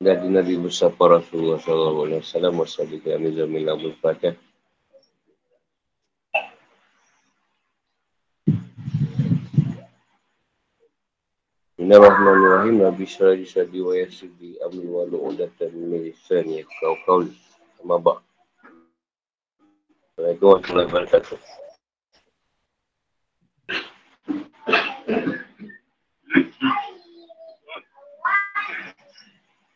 dari Nabi Musa Rasulullah sallallahu alaihi wasallam wassallallahu alaihi wasallam Fatih. Bismillahirrahmanirrahim. Nabi Syaradi Syaradi wa Yasidi Amin wa Lu'udatan Milisan ya kau kau Mabak. Assalamualaikum warahmatullahi wabarakatuh.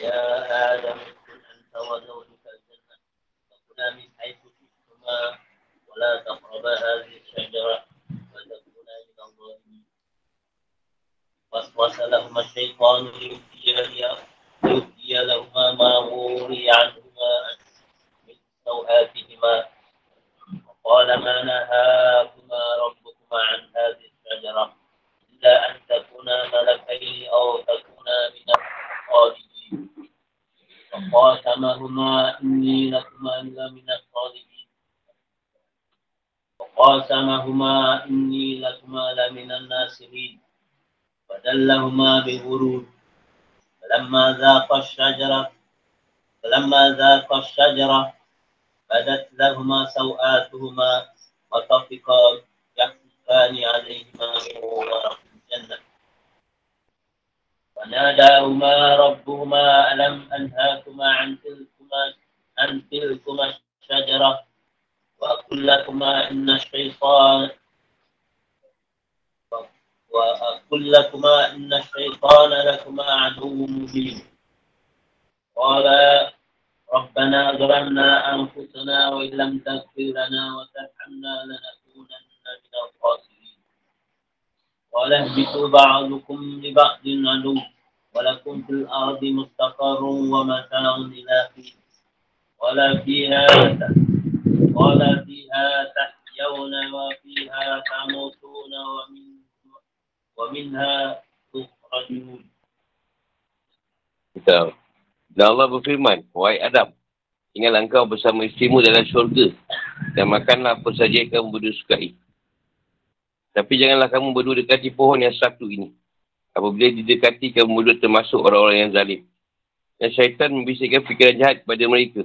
Ya Adam, وزوجك الجنة فكلا من حيث شئتما ولا تقربا هذه الشجرة فتكونا من الظالمين. وسوس لهما الشيطان ليبدي لهما ما وري عنهما من سوآتهما وقال ما نهاكما ربكما عن هذه الشجرة إلا أن تكونا ملكين أو تكونا من الخالدين وقاسمهما إني لكما لمن الصالحين وقاسمهما إني لكما لمن فدلهما بغرور. فلما ذاق الشجرة فلما ذاق الشجرة بدت لهما سوآتهما وطفقا يحفان عليهما من ورق الجنة فناداهما ربهما ألم أنهاكما عن تلكما عن تلكما الشجرة وأقول لكما إن الشيطان وأقول لكما إن الشيطان لكما عدو مبين. قال ربنا ظلمنا أنفسنا وإن لم تغفر لنا وترحمنا لنكونن من الخاسرين. قال اهبطوا بعضكم لبعض عدو ولكم في الأرض مستقر ومتاع إلى حين ولا فيها ولا فيها تحيون وفيها تموتون ومن ومنها تخرجون Betul. Dan Allah berfirman, Wahai Adam, ingatlah engkau bersama istrimu dalam syurga dan makanlah apa saja yang kamu berdua sukai. Tapi janganlah kamu berdua dekati pohon yang satu ini. Apabila didekati, kamu berdua termasuk orang-orang yang zalim. Dan syaitan membisikkan fikiran jahat kepada mereka.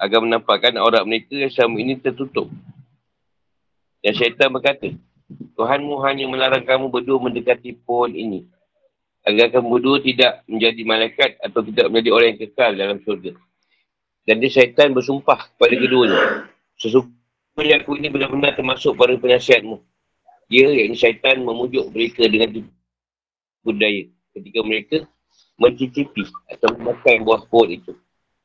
Agar menampakkan orang mereka yang sama ini tertutup. Dan syaitan berkata, Tuhanmu hanya melarang kamu berdua mendekati pohon ini. Agar kamu berdua tidak menjadi malaikat atau tidak menjadi orang yang kekal dalam syurga. Dan dia syaitan bersumpah kepada keduanya. Sesungguhnya aku ini benar-benar termasuk para penasihatmu. Dia yang syaitan memujuk mereka dengan budaya ketika mereka mencicipi atau memakan buah pohon itu.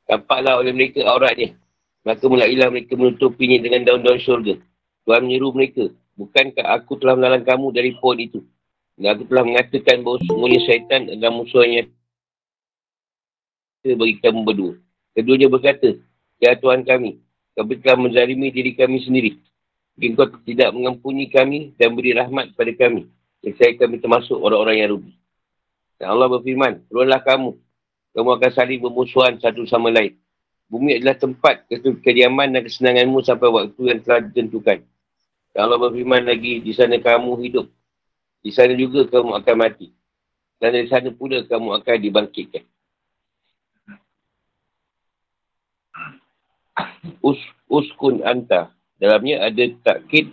Tampaklah oleh mereka auratnya. Maka mulailah mereka menutupinya dengan daun-daun syurga. Tuhan menyeru mereka. Bukankah aku telah melarang kamu dari pohon itu? Dan aku telah mengatakan bahawa semuanya syaitan adalah musuhnya bagi kamu berdua. Keduanya berkata, Ya Tuhan kami, kami telah menzalimi diri kami sendiri. Mungkin kau tidak mengampuni kami dan beri rahmat kepada kami. Saya kami termasuk orang-orang yang rugi. Dan Allah berfirman, Turunlah kamu. Kamu akan saling bermusuhan satu sama lain. Bumi adalah tempat kediaman dan kesenanganmu sampai waktu yang telah ditentukan. Dan Allah berfirman lagi, di sana kamu hidup. Di sana juga kamu akan mati. Dan dari sana pula kamu akan dibangkitkan. Us, uskun anta Dalamnya ada takkid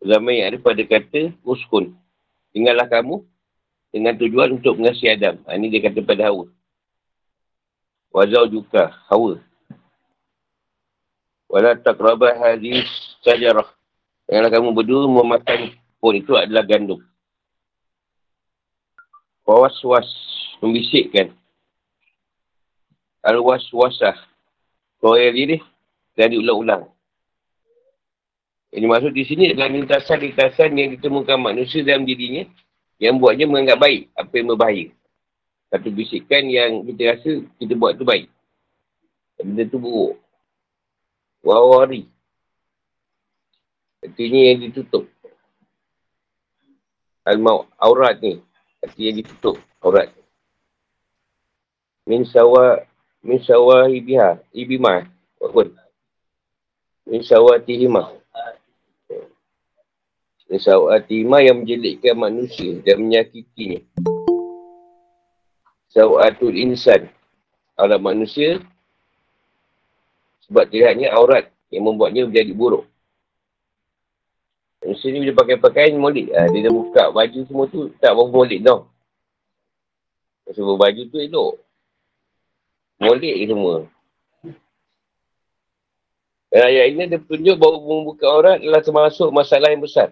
zaman yang ada pada kata uskun. Tinggallah kamu dengan tujuan untuk mengasihi Adam. Ha, ini dia kata pada Hawa. Wazau juga Hawa. Wala takrabah hadis sajarah. Janganlah kamu berdua memakan pun itu adalah gandum. Wawas-was membisikkan. Al-was-wasah. Kau yang diri dan diulang-ulang. Yang dimaksud di sini adalah lintasan-lintasan yang ditemukan manusia dalam dirinya Yang buatnya menganggap baik apa yang berbahaya. Satu bisikan yang kita rasa kita buat tu baik. Benda tu buruk. Wawari. Artinya yang ditutup. Al-Maw aurat ni. Artinya yang ditutup aurat. Min sawa min sawa ibiha. Ibimah. Min sawa tihimah. Sawa tihimah yang menjelikkan manusia dan menyakitinya. Sawatul insan. Aurat manusia. Sebab terlihatnya aurat yang membuatnya menjadi buruk. Manusia ni bila pakai pakaian molek. Ha, dia dah buka baju semua tu. Tak berapa molek tau. Sebab baju tu elok. Molek je semua. Dan ayat ini ada tunjuk bahawa membuka aurat adalah termasuk masalah yang besar.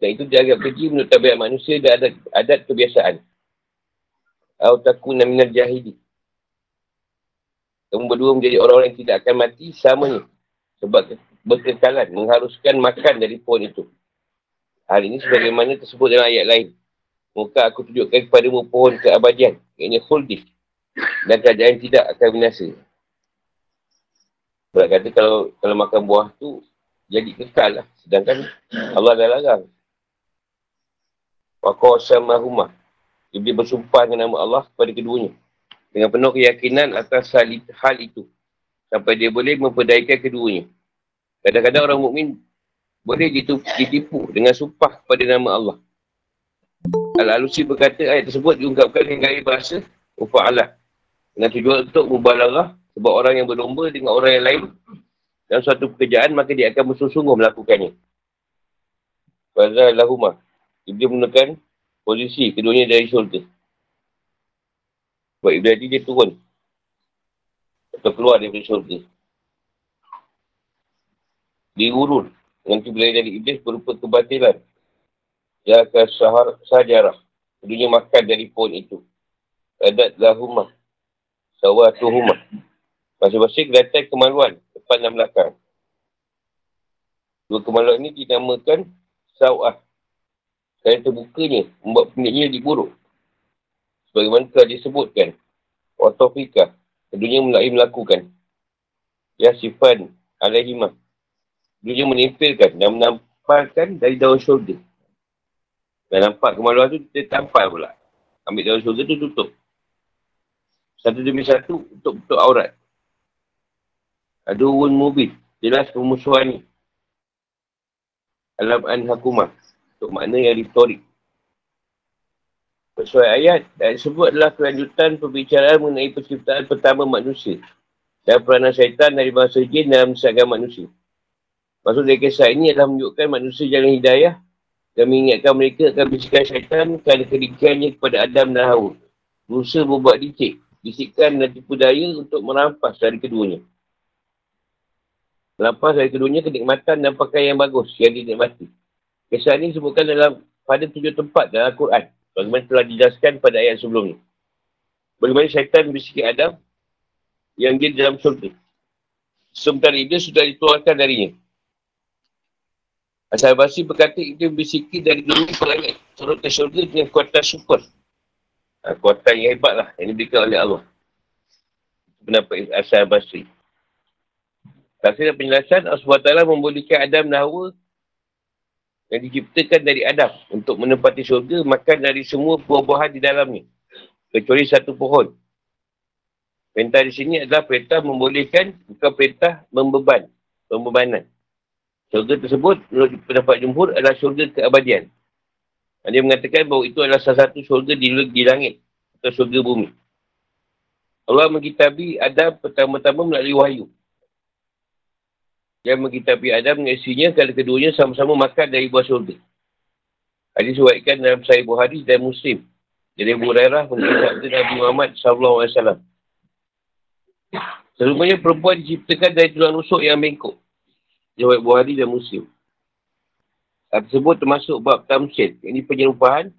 Dan itu dianggap keji menurut tabiat manusia dan adat, adat kebiasaan. Atau takuna minal jahidi. Kamu berdua menjadi orang-orang yang tidak akan mati samanya. Sebab berkekalan mengharuskan makan dari pohon itu. Hal ini sebagaimana tersebut dalam ayat lain. Muka aku tunjukkan kepadamu pohon keabadian. Ianya khuldi. Dan keadaan tidak akan binasa. Berat kata kalau kalau makan buah tu jadi kekal lah. Sedangkan Allah dah larang. Wa qasamahumah. Dia bersumpah dengan nama Allah kepada keduanya. Dengan penuh keyakinan atas hal, hal itu. Sampai dia boleh memperdaikan keduanya. Kadang-kadang orang mukmin boleh ditipu dengan sumpah kepada nama Allah. Al-Alusi berkata ayat tersebut diungkapkan dengan gaya bahasa Ufa'alah. Dengan tujuan untuk mubalarah sebab orang yang berlomba dengan orang yang lain dalam suatu pekerjaan maka dia akan bersungguh-sungguh melakukannya. Fazal lahumah. Dia menekan posisi keduanya dari syurga. Sebab Ibrahim dia turun. Atau keluar dari syurga. Diurun. Nanti bila dari Iblis berupa kebatilan. Akan sahar, sajarah. Keduanya makan dari pohon itu. Adat lahumah. Sawatuhumah. Masing-masing kelihatan kemaluan. Depan dan belakang. Dua kemaluan ini dinamakan sawah. Kerana terbukanya membuat pendeknya diburuk. Sebagaimana telah disebutkan. Otofika. Keduanya mulai melakukan. Ya sifan alaihimah. Keduanya menempelkan dan menampalkan dari daun syurga. Dan nampak kemaluan tu dia tampal pula. Ambil daun syurga tu tutup. Satu demi satu untuk tutup aurat. Ada urun. Jelas pemusuhan ni. Alam an hakumah. Untuk makna yang retorik. Sesuai ayat, dan sebut adalah kelanjutan perbicaraan mengenai penciptaan pertama manusia. Dan peranan syaitan dari bangsa jin dalam segala manusia. Maksud dari kisah ini adalah menunjukkan manusia jalan hidayah dan mengingatkan mereka akan bisikan syaitan kerana kedikiannya kepada Adam dan Hawa. Musa berbuat dicik, bisikan dan tipu daya untuk merampas dari keduanya. Merampas dari keduanya kenikmatan dan pakaian yang bagus yang dinikmati. Kisah ini disebutkan dalam pada tujuh tempat dalam Al-Quran. Bagaimana telah dijelaskan pada ayat sebelum ini. Bagaimana syaitan bersikir Adam yang dia dalam surga. Sementara Iblis sudah dituarkan darinya. Asal Basi berkata itu bersikir dari dunia ke langit. Turut ke surga dengan kuatan syukur. Ha, kuatan yang hebat lah yang diberikan oleh Allah. Pendapat Asal Basri. Kasih penjelasan, Allah SWT membolehkan Adam dan Hawa yang diciptakan dari Adam untuk menempati syurga makan dari semua buah-buahan di dalamnya kecuali satu pohon. Perintah di sini adalah perintah membolehkan bukan perintah membeban, pembebanan. Syurga tersebut menurut pendapat jumhur adalah syurga keabadian. Dia mengatakan bahawa itu adalah salah satu syurga di, di langit atau syurga bumi. Allah mengkitabi Adam pertama-tama melalui wahyu yang mengkitabi Adam dengan istrinya kerana keduanya sama-sama makan dari buah surga. Hadis diwaikan dalam Sahih Bukhari dan Muslim. Jadi Abu Hurairah mengenai Nabi Muhammad SAW. Seluruhnya perempuan diciptakan dari tulang rusuk yang bengkok. Jawab Bukhari dan Muslim. Hal tersebut termasuk bab tamsil. Ini penyerupaan.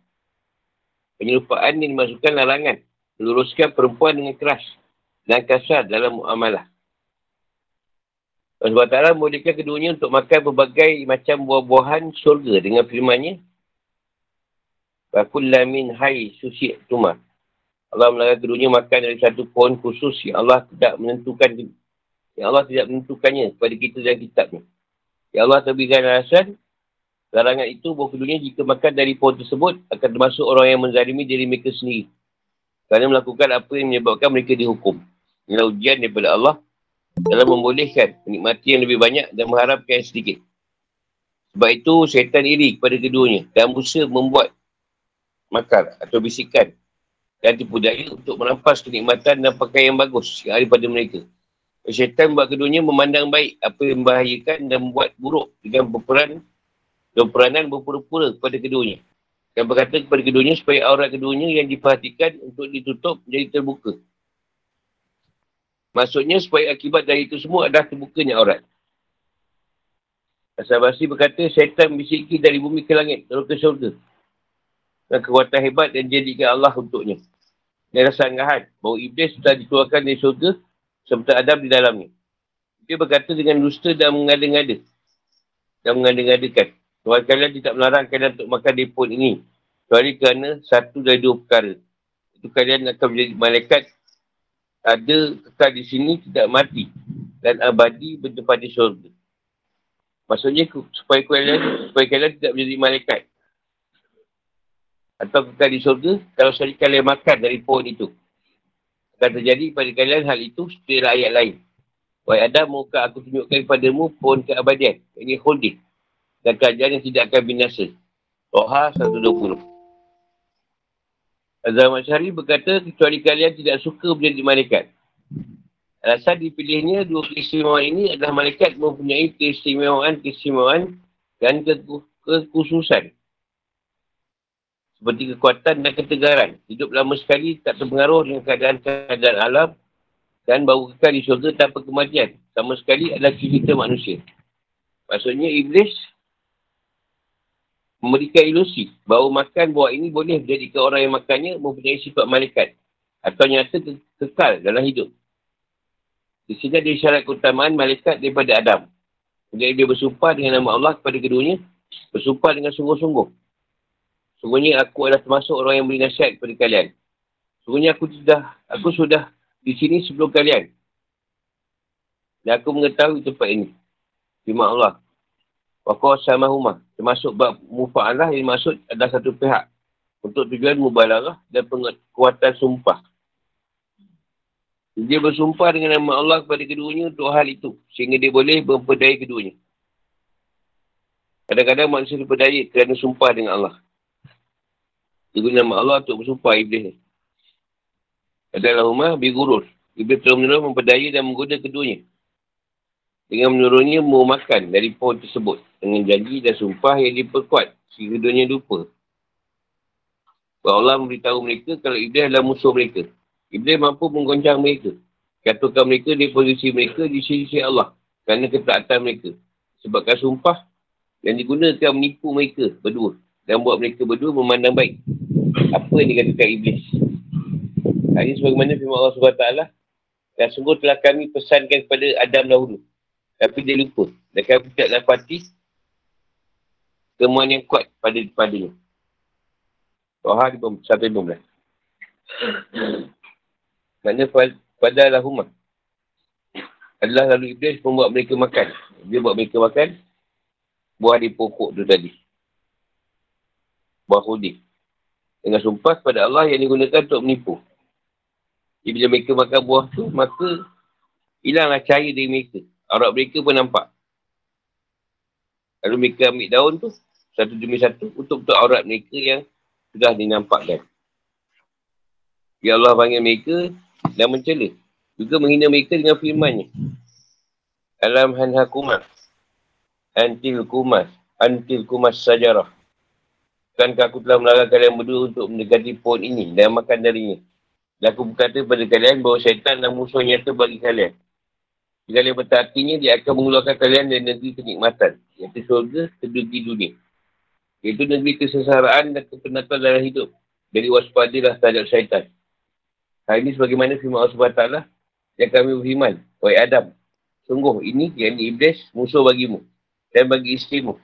Penyerupaan yang dimasukkan larangan. Meluruskan perempuan dengan keras dan kasar dalam muamalah. Allah SWT membolehkan keduanya untuk makan berbagai macam buah-buahan syurga dengan firmannya. Bakulla min hai susi tumah. Allah melarang keduanya makan dari satu pohon khusus yang Allah tidak menentukan yang Allah tidak menentukannya kepada kita dan kitabnya. Ya Allah terberikan alasan larangan itu bahawa keduanya jika makan dari pohon tersebut akan termasuk orang yang menzalimi diri mereka sendiri. Kerana melakukan apa yang menyebabkan mereka dihukum. Inilah ujian daripada Allah dalam membolehkan menikmati yang lebih banyak dan mengharapkan yang sedikit. Sebab itu syaitan iri kepada keduanya dan berusaha membuat makar atau bisikan dan tipu daya untuk merampas kenikmatan dan pakaian yang bagus yang ada pada mereka. Syaitan buat keduanya memandang baik apa yang membahayakan dan membuat buruk dengan berperan dan peranan berpura-pura kepada keduanya. Dan berkata kepada keduanya supaya aurat keduanya yang diperhatikan untuk ditutup menjadi terbuka. Maksudnya supaya akibat dari itu semua adalah terbukanya aurat. Asal Basri berkata, syaitan bisiki dari bumi ke langit, terus ke syurga. Dan kekuatan hebat yang jadikan Allah untuknya. Dan rasa anggahan bahawa Iblis telah dikeluarkan dari syurga serta Adam di dalamnya. Dia berkata dengan dusta dan mengada-ngada. Dan mengada-ngadakan. Tuhan kalian tidak melarang kalian untuk makan pun ini. Kecuali kerana satu dari dua perkara. Itu kalian akan menjadi malaikat ada kekal di sini tidak mati dan abadi berdepan di syurga. Maksudnya supaya kalian supaya kalian tidak menjadi malaikat atau kekal di syurga kalau sekali kalian makan dari pohon itu. Akan terjadi pada kalian hal itu seperti ayat lain. Wahai Adam, muka aku tunjukkan kepadamu pohon keabadian. Ini holding. Dan kerajaan yang tidak akan binasa. Roha 120. Azam Masyari berkata, kecuali kalian tidak suka menjadi malaikat. Alasan dipilihnya dua keistimewaan ini adalah malaikat mempunyai keistimewaan-keistimewaan dan kekhususan. Seperti kekuatan dan ketegaran. Hidup lama sekali tak terpengaruh dengan keadaan-keadaan alam dan baru kekal di syurga tanpa kematian. Sama sekali adalah cerita manusia. Maksudnya Iblis memberikan ilusi bahawa makan buah ini boleh menjadikan orang yang makannya mempunyai sifat malaikat atau nyata ke- kekal dalam hidup. Di sini ada isyarat keutamaan malaikat daripada Adam. Kemudian dia bersumpah dengan nama Allah kepada keduanya, bersumpah dengan sungguh-sungguh. Sungguhnya aku adalah termasuk orang yang beri nasihat kepada kalian. Sungguhnya aku sudah aku sudah di sini sebelum kalian. Dan aku mengetahui tempat ini. Terima Allah. Wakau sama rumah. Termasuk bab mufa'alah yang maksud adalah satu pihak. Untuk tujuan mubalarah dan penguatan sumpah. Dia bersumpah dengan nama Allah kepada keduanya untuk hal itu. Sehingga dia boleh memperdaya keduanya. Kadang-kadang manusia diperdaya kerana sumpah dengan Allah. Dia guna nama Allah untuk bersumpah Iblis ni. Adalah rumah bigurur. Iblis terus menerus memperdaya dan menggoda keduanya. Dengan menurunnya mau makan dari pohon tersebut dengan janji dan sumpah yang diperkuat sehingga dunia lupa. Bahawa Allah memberitahu mereka kalau Iblis adalah musuh mereka. Iblis mampu menggoncang mereka. Katakan mereka di posisi mereka di sisi Allah. Kerana ketaatan mereka. Sebabkan sumpah yang digunakan menipu mereka berdua. Dan buat mereka berdua memandang baik. Apa yang dikatakan Iblis. Ini sebagaimana firman Allah SWT. Dan sungguh telah kami pesankan kepada Adam dahulu. Tapi dia lupa. Dan kami tidak dapati temuan yang kuat pada padanya. Toha 115. Maknanya pada lahumah. Adalah lalu Iblis membuat mereka makan. Dia buat mereka makan buah di pokok tu tadi. Buah khudi. Dengan sumpah kepada Allah yang digunakan untuk menipu. Jadi bila mereka makan buah tu, maka hilanglah cahaya dari mereka. Aurat mereka pun nampak. Lalu mereka ambil daun tu, satu demi satu untuk betul aurat mereka yang sudah dinampakkan. Ya Allah panggil mereka dan mencela. Juga menghina mereka dengan firmannya. Alam hanha kumas. Antil kumas. Antil kumas sajarah. Bukankah aku telah melarang kalian berdua untuk mendekati pohon ini dan makan darinya. Dan aku berkata kepada kalian bahawa syaitan dan musuh nyata bagi kalian. Jika kalian bertaatinya, dia akan mengeluarkan kalian dari negeri kenikmatan. Iaitu surga, keduduki dunia. Iaitu negeri kesesaraan dan kepenatan dalam hidup. Jadi waspadalah terhadap syaitan. Hal ini sebagaimana firman Allah SWT yang kami berfirman. Wahai Adam, sungguh ini yang iblis musuh bagimu dan bagi isterimu.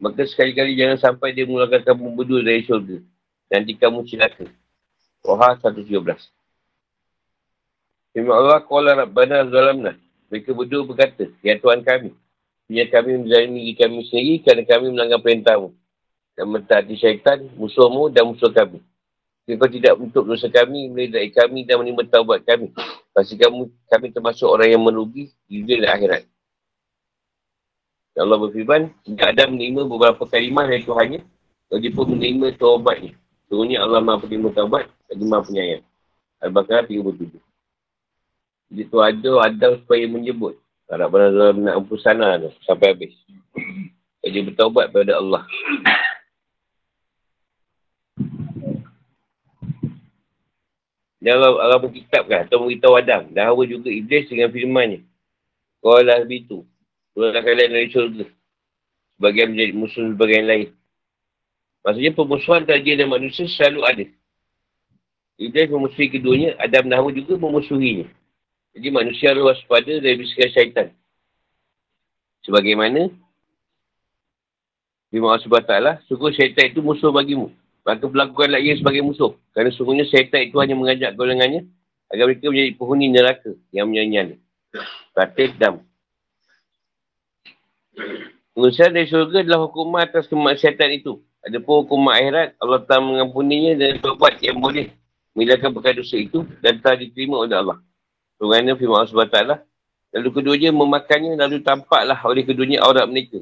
Maka sekali-kali jangan sampai dia mengeluarkan kamu berdua dari syurga. nanti kamu celaka. Wahai 117. Firman Allah, Kuala Rabbana Zalamna. Mereka berdua berkata, Ya Tuhan kami, Biar kami menjalani kami sendiri kerana kami melanggar perintahmu. Dan mentaati syaitan, musuhmu dan musuh kami. Jika kau tidak untuk dosa kami, meledai kami dan menerima taubat kami. Pasti kamu, kami termasuk orang yang merugi di dunia dan akhirat. Allah berfirman, tidak ada menerima beberapa kalimah dari Tuhannya, dia pun menerima taubatnya. Sebenarnya Allah maha penerima taubat dan maha penyayang. Al-Baqarah 37. Jadi tu ada Adam supaya menyebut. Harap benar nak ampun sana tu, sampai habis. Jadi bertaubat pada Allah. Dan Allah, Allah berkitabkan atau beritahu Adam. Dan Hawa juga Iblis dengan firmannya. Kau lah itu. Keluarlah kalian dari syurga. Sebagian menjadi musuh sebagian lain. Maksudnya pemusuhan jin dan manusia selalu ada. Iblis memusuhi keduanya. Adam dan Hawa juga memusuhinya. Jadi manusia harus waspada dari bisikan syaitan. Sebagaimana Firman Allah SWT, sungguh syaitan itu musuh bagimu. Maka berlakukanlah ia sebagai musuh. Kerana sungguhnya syaitan itu hanya mengajak golongannya agar mereka menjadi penghuni neraka yang menyanyian. Kata dam. Pengusaha dari syurga adalah hukuman atas kemaksiatan itu. Ada pun hukuman akhirat, Allah telah mengampuninya dan berbuat yang boleh menghilangkan perkara dosa itu dan telah diterima oleh Allah. Kerana firman Allah SWT, lalu keduanya memakannya, lalu tampaklah oleh keduanya aurat mereka.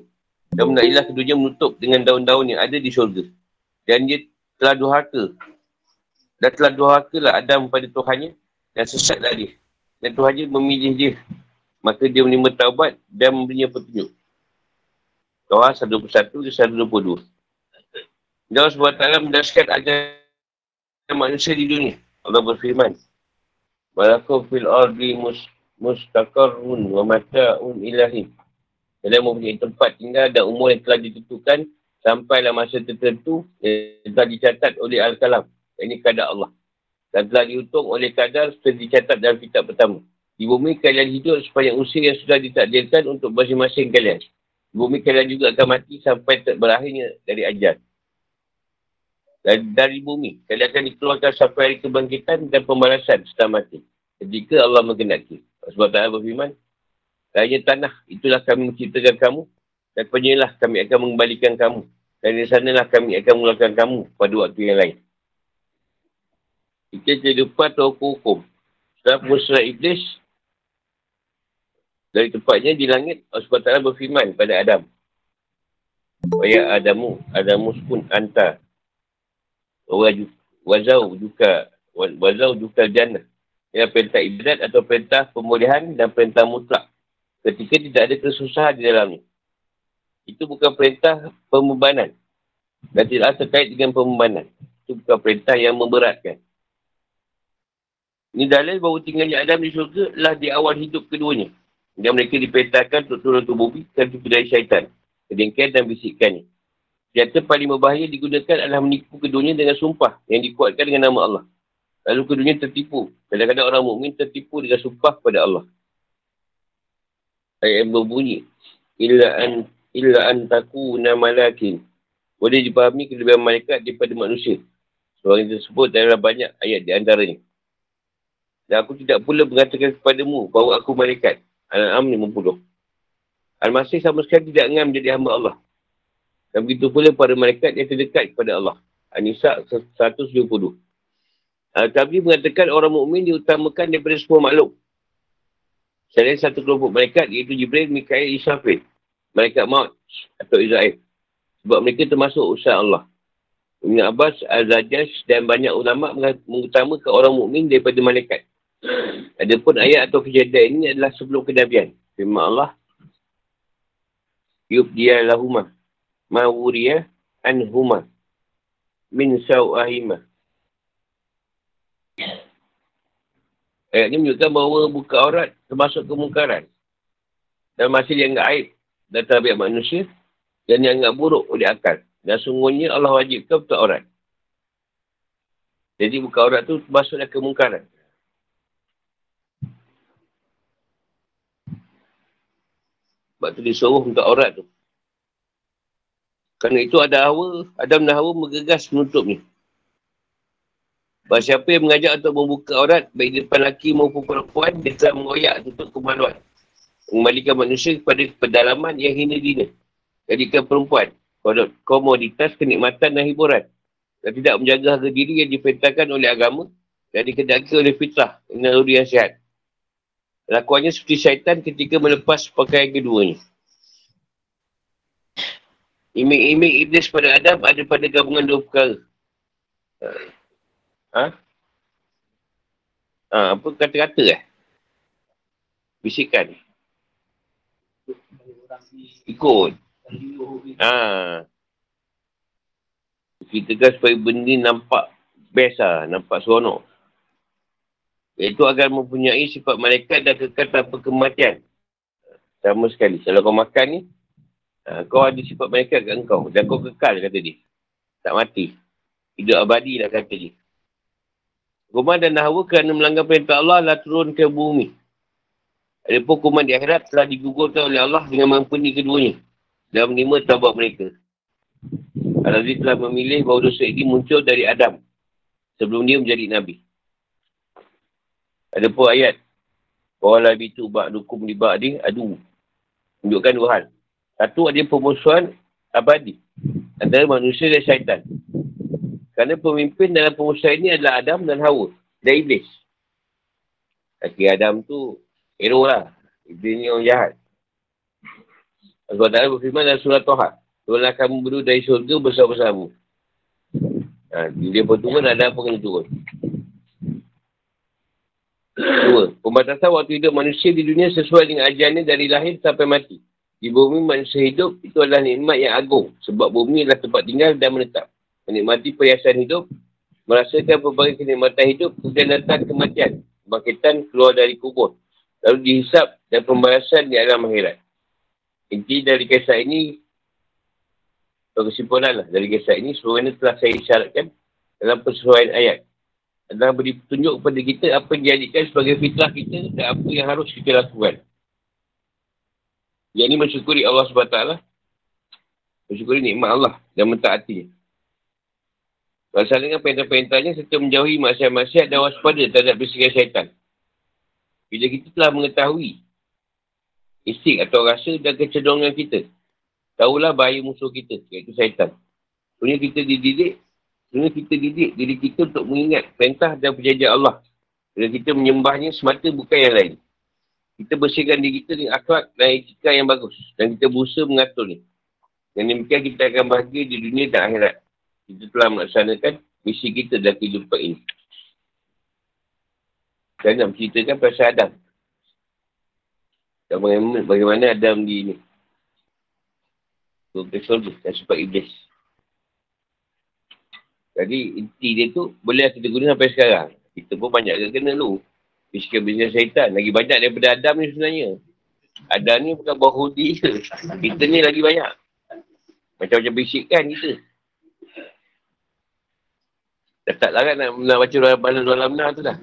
Dan menailah keduanya menutup dengan daun-daun yang ada di syurga. Dan dia telah durhaka. Dan telah durhaka lah Adam pada Tuhannya dan sesatlah dia. Dan Tuhannya memilih dia. Maka dia menerima taubat dan memberinya petunjuk. Tuhan 121 dan 122. Dan Allah SWT mendaskan agar manusia di dunia. Allah berfirman. Walakum fil ardi mus, mustaqarrun wa mata'un ilahi. Dalam mempunyai tempat tinggal dan umur yang telah ditentukan sampailah masa tertentu yang telah dicatat oleh Al-Kalam. Ini kadar Allah. Dan telah dihitung oleh kadar setelah dicatat dalam kitab pertama. Di bumi kalian hidup supaya usia yang sudah ditakdirkan untuk masing-masing kalian. Di bumi kalian juga akan mati sampai berakhirnya dari ajar. Dan dari bumi, kalian akan dikeluarkan sampai hari kebangkitan dan pembalasan setelah mati. Ketika Allah mengenaki. Sebab tak berfirman, Raya tanah, itulah kami menciptakan kamu. Dan penyelah kami akan mengembalikan kamu. Dan di sanalah kami akan mengeluarkan kamu pada waktu yang lain. Kita kehidupan atau hukum. Setelah musrah iblis, dari tempatnya di langit, Allah SWT berfirman pada Adam. Waya Adamu, Adamu pun anta. Wazau juga, wazau juga jannah. Ya, perintah ibadat atau perintah pemulihan dan perintah mutlak. Ketika tidak ada kesusahan di dalamnya. Itu bukan perintah pembebanan. Dan tidak terkait dengan pembebanan. Itu bukan perintah yang memberatkan. Ini dalil bahawa tinggalnya Adam di syurga adalah di awal hidup keduanya. Dan mereka diperintahkan untuk turun ke bumi tipu dari syaitan. Kedengkian dan bisikannya. Senjata paling berbahaya digunakan adalah menipu keduanya dengan sumpah yang dikuatkan dengan nama Allah. Lalu keduanya tertipu. Kadang-kadang orang mukmin tertipu dengan sumpah kepada Allah. Ayat yang berbunyi. Illa an illa an takuna malakin. Boleh dipahami kelebihan malaikat daripada manusia. Seorang yang tersebut adalah banyak ayat di antaranya. Dan aku tidak pula mengatakan kepadamu bahawa aku malaikat. Al-Am 50. Al-Masih sama sekali tidak ingin menjadi hamba Allah. Dan begitu pula para malaikat yang terdekat kepada Allah. An-Nisa 170. Al-Tabli mengatakan orang mukmin diutamakan daripada semua makhluk. Selain satu kelompok malaikat iaitu Jibril, Mikael, Israfil malaikat maut atau Israel. Sebab mereka termasuk usaha Allah. Ibn Abbas, Al-Zajaj dan banyak ulama mengutamakan orang mukmin daripada malaikat. Adapun ayat atau kejadian ini adalah sebelum kenabian. Firman Allah. Yubdiya lahumah. Mawuriya anhumah. Min sawahimah. Ayat ini menunjukkan bahawa buka aurat termasuk kemungkaran. Dan masih yang aib dan tabiat manusia dan yang anggap buruk oleh akal. Dan sungguhnya Allah wajibkan untuk aurat. Jadi buka aurat tu masuklah kemungkaran. Sebab tu disuruh untuk aurat tu. Kerana itu ada hawa, Adam dan Hawa menggegas menutup ni. Bahawa siapa yang mengajak untuk membuka aurat, baik di depan lelaki maupun perempuan, dia telah mengoyak tutup kemaluan. Mengembalikan manusia kepada pedalaman yang hina dina. Jadikan perempuan, komoditas kenikmatan dan hiburan. Dan tidak menjaga harga diri yang diperintahkan oleh agama dan dikedaki oleh fitrah, naluri yang sihat. Lakuannya seperti syaitan ketika melepas pakaian keduanya. Imik-imik iblis pada Adam ada pada gabungan dua perkara. Ha? Ha, apa kata-kata eh? Bisikan. Ikut. Ha. Kita kan supaya benda ni nampak best lah. Nampak seronok. Iaitu agar mempunyai sifat malaikat dan kekal tanpa kematian. Sama sekali. Kalau kau makan ni, ha, kau ada sifat malaikat kat kau. Dan kau kekal kata dia. Tak mati. Hidup abadi lah kata dia. Kuman dan Hawa kerana melanggar perintah Allah lah turun ke bumi. Adapun kuman di akhirat telah digugurkan oleh Allah dengan mampuni keduanya. Dan menerima taubat mereka. Al-Aziz telah memilih bahawa dosa ini muncul dari Adam. Sebelum dia menjadi Nabi. Ada pun ayat. Bahawa Nabi itu ba'dukum di ba'di adu. Tunjukkan dua hal. Satu ada pemusuhan abadi. Antara manusia dan syaitan. Kerana pemimpin dalam pengusaha ini adalah Adam dan Hawa. Dan Iblis. Kaki Adam tu hero lah. Iblis ni orang jahat. Allah Ta'ala berfirman dalam surah. Tuhan kamu berdua dari surga bersama-sama. Ha, dia pun turun, ada apa kena turun. Dua. Pembatasan waktu hidup manusia di dunia sesuai dengan ajarannya dari lahir sampai mati. Di bumi manusia hidup itu adalah nikmat yang agung. Sebab bumi adalah tempat tinggal dan menetap menikmati perhiasan hidup, merasakan berbagai kenikmatan hidup, kemudian datang kematian, kebangkitan keluar dari kubur, lalu dihisap dan pembahasan di alam akhirat. Inti dari kisah ini, kesimpulan lah dari kisah ini, sebenarnya telah saya isyaratkan dalam persesuaian ayat. Adalah beri petunjuk kepada kita apa yang dijadikan sebagai fitrah kita dan apa yang harus kita lakukan. Yang ini mensyukuri Allah SWT. Mensyukuri nikmat Allah dan mentaatinya. Melaksanakan perintah-perintahnya serta menjauhi maksiat-maksiat dan waspada terhadap bisikan syaitan. Bila kita telah mengetahui istik atau rasa dan kecenderungan kita, tahulah bahaya musuh kita, iaitu syaitan. Sebenarnya kita dididik, sebenarnya kita didik diri kita untuk mengingat perintah dan perjanjian Allah. Dan kita menyembahnya semata bukan yang lain. Kita bersihkan diri kita dengan akhlak dan etika yang bagus. Dan kita berusaha mengaturnya. Dan demikian kita akan bahagia di dunia dan akhirat kita telah melaksanakan misi kita dalam kehidupan ini. Saya nak menceritakan pasal Adam. Dan bagaimana, Adam di ini. Ke surga dan sebab iblis. Jadi inti dia tu boleh kita guna sampai sekarang. Kita pun banyak ke kena dulu. Bisikan bisnes syaitan. Lagi banyak daripada Adam ni sebenarnya. Adam ni bukan bawah hudi ke. Kita ni lagi banyak. Macam-macam bisikan kita. Dah tak larat nak, nak baca dalam balas dalam nah tu dah.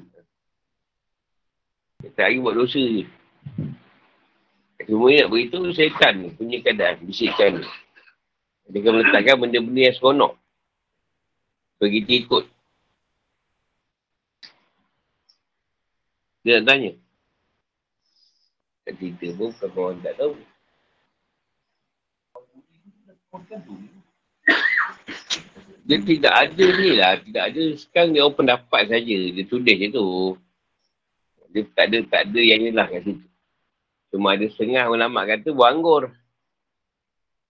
Tak hari buat dosa je. Semua nak beritahu syaitan ni, punya keadaan, bisikkan ni. Dia akan meletakkan benda-benda yang seronok. Bagi kita ikut. Dia nak tanya. Tak cerita pun, kawan-kawan tak tahu. dia tidak ada ni lah. Tidak ada. Sekarang dia orang pendapat saja. Dia tulis je tu. Dia tak ada, tak ada yang ni lah kat situ. Cuma ada setengah ulama kata buang anggur.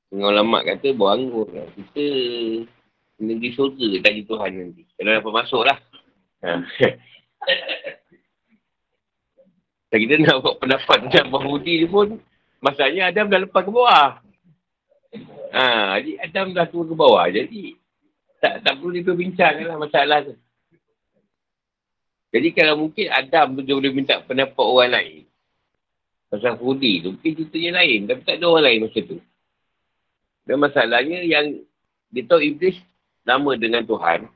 Setengah ulama kata buang anggur. Kita negeri surga tak di Tuhan nanti. Kalau dapat masuk lah. Ha. kita nak buat pendapat macam Mahmudi ni pun, masanya Adam dah lepas ke bawah. Ha, jadi Adam dah turun ke bawah. Jadi, tak tak perlu diperbincangkan lah masalah tu. Jadi kalau mungkin Adam tu dia boleh minta pendapat orang lain. Pasal Fudi tu mungkin ceritanya lain. Tapi tak ada orang lain macam tu. Dan masalahnya yang dia tahu Iblis nama dengan Tuhan.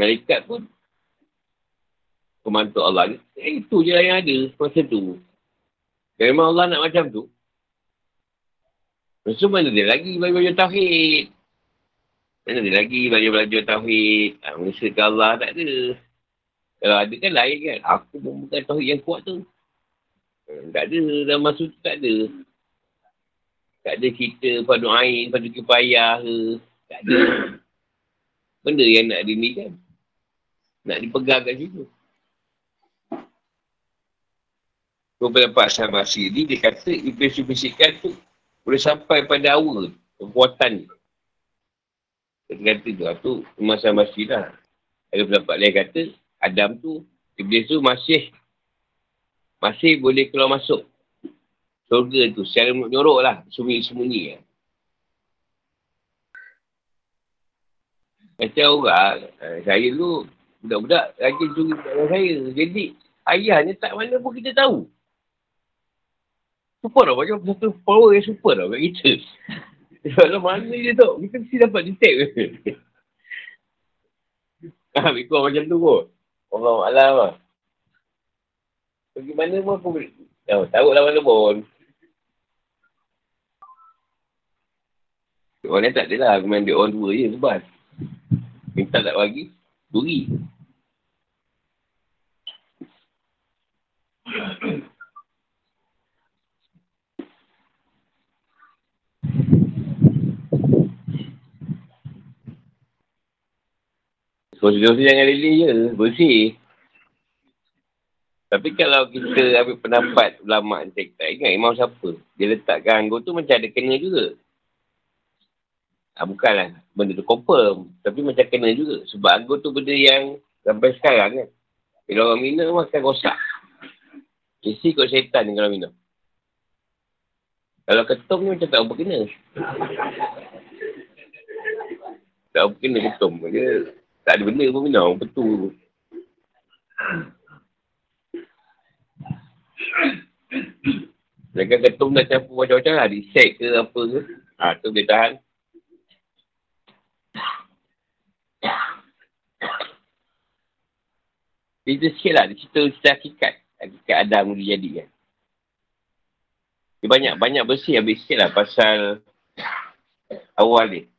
Malaikat pun pembantu Allah. Eh, itu je yang ada masa tu. Dan memang Allah nak macam tu. Maksud mana dia lagi tauhid. Mana dia lagi belajar-belajar tauhid, ha, mengesahkan Allah, tak ada. Kalau ada kan lain kan. Aku pun bukan tauhid yang kuat tu. Hmm, tak ada. Dalam masa tu tak ada. Tak ada cerita padu air, padu kipayah ke. Tak ada. Benda yang nak dini kan. Nak dipegang kat situ. Kau pendapat sahabat siri, dia kata impresi-impresikan tu boleh sampai pada awal kekuatan. Dia kata tu, tu masa masjid lah. Ada pendapat lain kata, Adam tu, Iblis tu masih masih boleh keluar masuk surga tu secara menyorok lah, sembunyi-sembunyi lah. Macam orang, eh, saya dulu budak-budak rajin curi dengan saya. Jadi, ayahnya tak mana pun kita tahu. Super lah, macam satu power yang super lah kat kita. Kalau mana dia tu, kita mesti dapat detect ke. Ha, lebih kurang macam tu kot. Allah Alam lah. Pergi mana pun aku boleh. Tahu, tahu lah mana pun. Orang lain tak adalah. Aku main dia orang dua je sebab. Minta tak bagi. Duri. Kursi-kursi jangan lilin je. Bersih. Tapi kalau kita ambil pendapat ulama' ni, tak ingat imam siapa. Dia letakkan anggur tu macam ada kena juga. Ha, bukanlah benda tu confirm. Tapi macam kena juga. Sebab anggur tu benda yang sampai sekarang kan. Bila orang minum makan rosak. Isi kot syaitan ni kalau minum. Kalau ketum ni macam tak apa kena. Tak apa kena ketum. Dia tak ada benda pun minum. Betul. Mereka ketum dah campur macam-macam lah. Disek ke apa ke. Ha, tu boleh tahan. Cerita sikit lah. Dia cerita cerita hakikat. Hakikat Adam dia jadi kan. Dia banyak, banyak bersih habis sikit lah pasal awal dia.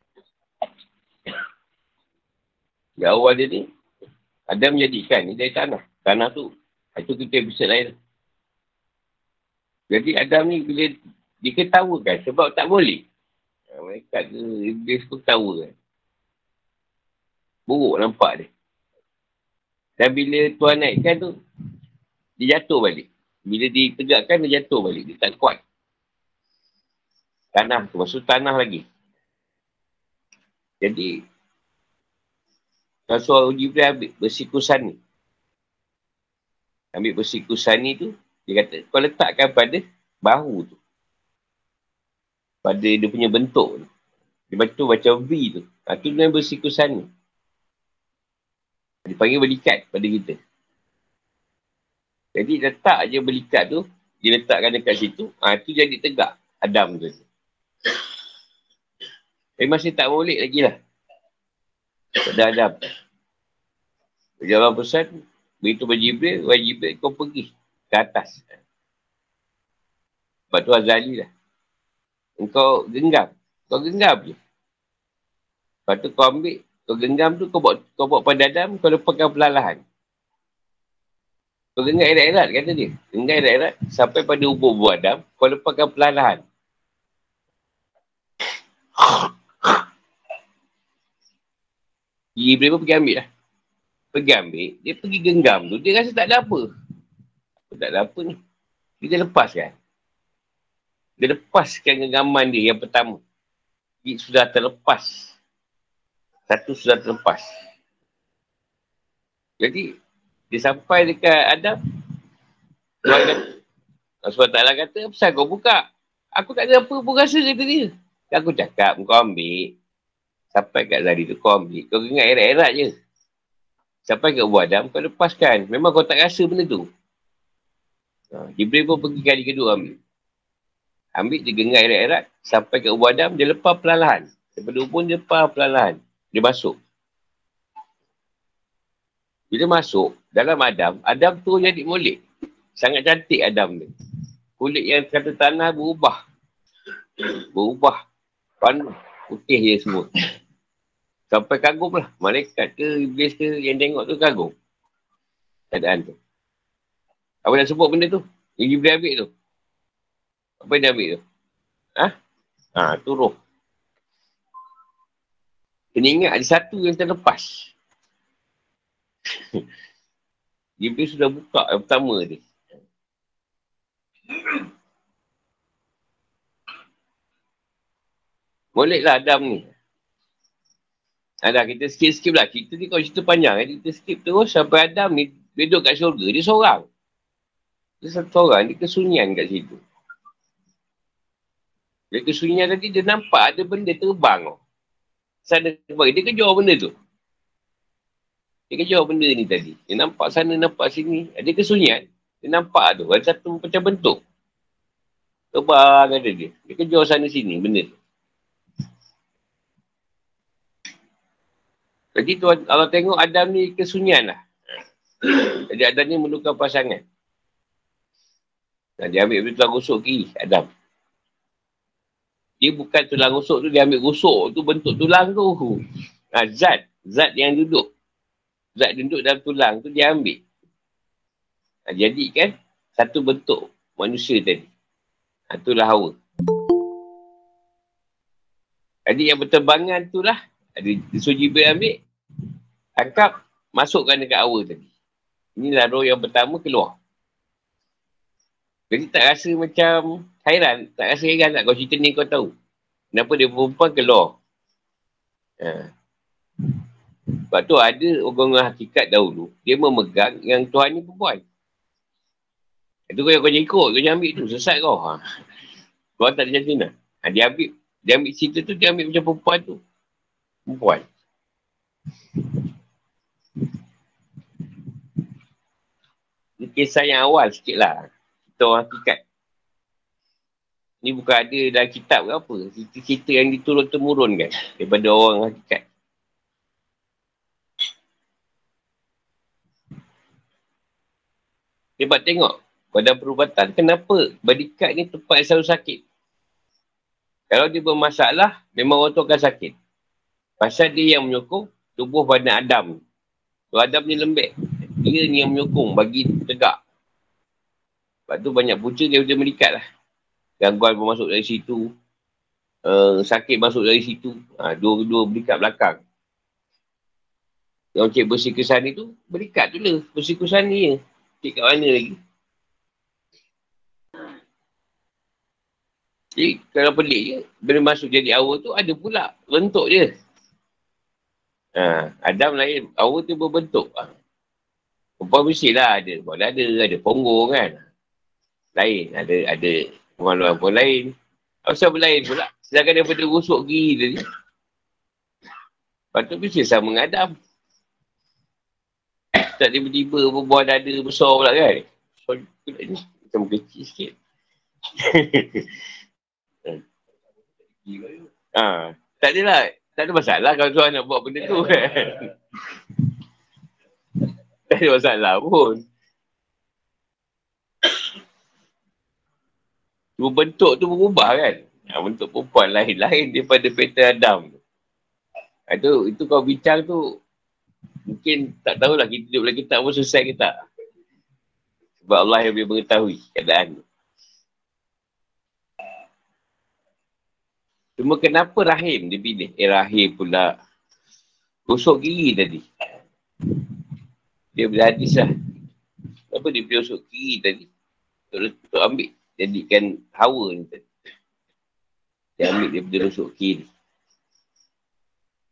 Di awal dia ni, Adam menjadikan ni dari tanah. Tanah tu, itu kita episode lain. Jadi Adam ni bila dia ketawakan sebab tak boleh. Ha, mereka ke Iblis pun ketawa kan. Buruk nampak dia. Dan bila Tuhan naikkan tu, dia jatuh balik. Bila ditegakkan, dia jatuh balik. Dia tak kuat. Tanah tu, maksud tanah lagi. Jadi, Rasul Jibril ambil besi kusani. Ambil besi kusani tu, dia kata, kau letakkan pada bahu tu. Pada dia punya bentuk tu. Dia bentuk macam V tu. Ha, tu dengan bersikusan ni. Dia panggil berikat pada kita. Jadi letak je berikat tu, dia letakkan dekat situ, ha, tu jadi tegak Adam tu. Tapi masih tak boleh lagi lah. Pada Adam. Jalan pesan, beritahu Jibril, Jibril kau pergi ke atas. Sebab tu Azali lah. Engkau genggam. Kau genggam je. Lepas tu kau ambil, kau genggam tu, kau buat, kau buat pada Adam, kau lepaskan perlahan. Kau genggam erat-erat, kata dia. Genggam erat-erat, sampai pada ubur-ubur Adam, kau lepaskan perlahan. Jibril pun pergi ambil lah. Pergi ambil, dia pergi genggam tu, dia rasa tak ada apa. Tak ada apa ni. Dia lepaskan. Dia lepaskan genggaman dia yang pertama. Dia sudah terlepas. Satu sudah terlepas. Jadi, dia sampai dekat Adam. Sebab taklah kata, pasal kau buka? Aku tak ada apa pun rasa kata dia. Aku cakap, kau ambil. Sampai kat Zari tu, kau ambil. Kau ingat erat-erat je. Sampai kat buah Adam, kau lepaskan. Memang kau tak rasa benda tu. Ha, Jibril pun pergi kali kedua ambil. Ambil dia gengar erat-erat. Sampai ke ubah Adam, dia lepas perlahan. Daripada ubun, dia lepas perlahan. Dia masuk. Bila masuk, dalam Adam, Adam tu jadi molek. Sangat cantik Adam ni. Kulit yang kata tanah berubah. Berubah. Panuh. Putih je semua. Sampai kagum lah. Malaikat ke, iblis ke, yang tengok tu kagum. keadaan tu. Apa nak sebut benda tu? Yang Jibril ambil tu. Apa yang dia ambil tu? Ha? Ha, tu roh. Kena ingat ada satu yang terlepas. Jibril sudah buka yang pertama ni. Boleh lah Adam ni. Ada kita skip-skip lah. Kita ni kalau cerita panjang, kita skip terus sampai Adam ni duduk kat syurga. Dia seorang. Dia satu orang, dia kesunyian kat situ. Dia kesunyian tadi, dia nampak ada benda terbang. Sana terbang. Dia kejar benda tu. Dia kejar benda ni tadi. Dia nampak sana, nampak sini. Dia kesunyian. Dia nampak tu. Ada satu macam bentuk. Terbang ada dia. Dia kejar sana sini benda tu. Jadi tu Allah tengok Adam ni kesunyian lah. Jadi Adam ni menukar pasangan. Nah, dia ambil tulang rusuk kiri, Adam. Dia bukan tulang rusuk tu, dia ambil rusuk tu bentuk tulang tu. Nah, zat, zat yang duduk. Zat duduk dalam tulang tu dia ambil. Nah, jadi kan, satu bentuk manusia tadi. Nah, itulah hawa. Jadi yang berterbangan tu lah ada Yusuf Jibril ambil. Tangkap. Masukkan dekat awal tadi. Inilah roh yang pertama keluar. Jadi tak rasa macam hairan. Tak rasa hairan tak kau cerita ni kau tahu. Kenapa dia perempuan keluar. Ha. Sebab tu ada orang-orang hakikat dahulu. Dia memegang yang Tuhan ni perempuan. Itu kau yang kau ikut. Kau jangan ambil tu. Sesat kau. Ha. Kau tak ada mana. Ha, dia ambil. Dia ambil cerita tu. Dia ambil macam perempuan tu perempuan. Ini kisah yang awal sikit lah. Kita orang hakikat. Ini bukan ada dalam kitab ke apa. Cerita-cerita yang diturun-temurun kan. Daripada orang hakikat. Dia tengok. Pada perubatan, kenapa badikat ni tempat yang selalu sakit? Kalau dia bermasalah, memang orang tu akan sakit. Pasal dia yang menyokong tubuh badan Adam. Tu Adam ni lembek. Dia ni yang menyokong bagi tegak. Sebab tu banyak punca dia boleh melikat lah. Gangguan pun masuk dari situ. Uh, sakit masuk dari situ. Ha, dua-dua berikat belakang. Yang cik bersih kesan tu, berikat tu lah. Bersih kesan ni je. Cik kat mana lagi? Jadi kalau pelik je, bila masuk jadi awal tu ada pula bentuk dia. Ha, Adam lain, awal tu berbentuk. Ha. Perempuan mesti lah ada. Boleh ada, ada punggung kan. Lain, ada ada kemaluan pun lain. Apa sebab lain pula? Sedangkan daripada rusuk gigi tadi. Lepas tu mesti sama dengan Adam. Tak tiba-tiba berbuah dada besar pula kan. So, macam kecil sikit. ha, tak adalah. Tak ada masalah kalau tuan nak buat benda tu kan. tak ada masalah pun. Dua bentuk tu berubah kan. Ha, bentuk perempuan lain-lain daripada peta Adam. Itu, itu kau bincang tu mungkin tak tahulah kita duduk dalam kitab pun selesai ke tak. Sebab Allah yang boleh mengetahui keadaan tu. Cuma kenapa rahim dia pilih? Eh rahim pula. Usuk kiri tadi. Dia boleh hadis lah. Kenapa dia pilih usuk kiri tadi? Untuk, ambil. Jadikan hawa ni tadi. Dia ambil pilih usuk kiri.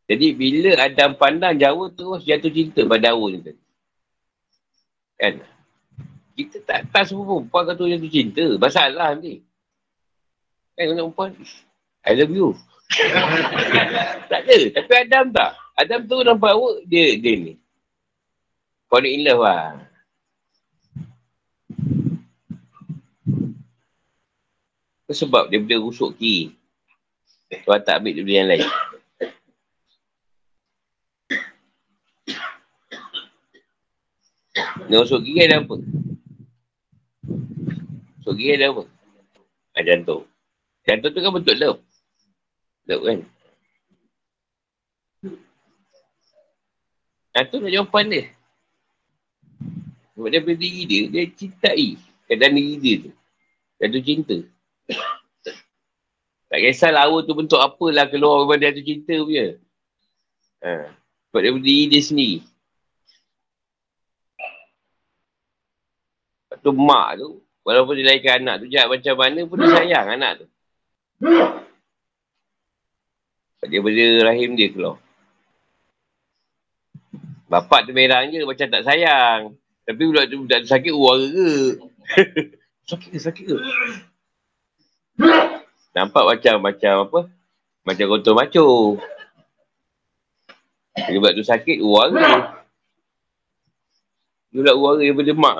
Jadi bila Adam pandang Jawa terus jatuh cinta pada hawa ni tadi. Kan? Kita tak tahu semua perempuan kata jatuh cinta. Masalah ni. Kan perempuan I love you. tak ada. Tapi Adam tak. Adam tu nampak awak, dia, dia ni. Fall in love lah. Itu sebab dia boleh rusuk kiri. Tuan tak ambil dia yang lain. Dia rusuk kiri ada apa? Rusuk kiri ada apa? Ada jantung. Jantung tu kan bentuk love. Tak kan? Itu nak jawapan dia. Sebab dia berdiri dia, dia cintai keadaan diri dia tu. Jatuh cinta. Tak kisahlah awal tu bentuk apalah keluar daripada jatuh cinta punya. Ha. Sebab dia berdiri dia sendiri. Lepas tu mak tu, walaupun dia lahirkan anak tu jahat macam mana pun dia sayang anak tu. Dia benda rahim dia keluar. Bapak tu merang je macam tak sayang. Tapi budak tu budak tu sakit uang ke? sakit ke? Sakit ke? Nampak macam macam apa? Macam kotor maco. Budak tu sakit uang ke? Dia pula uang daripada mak.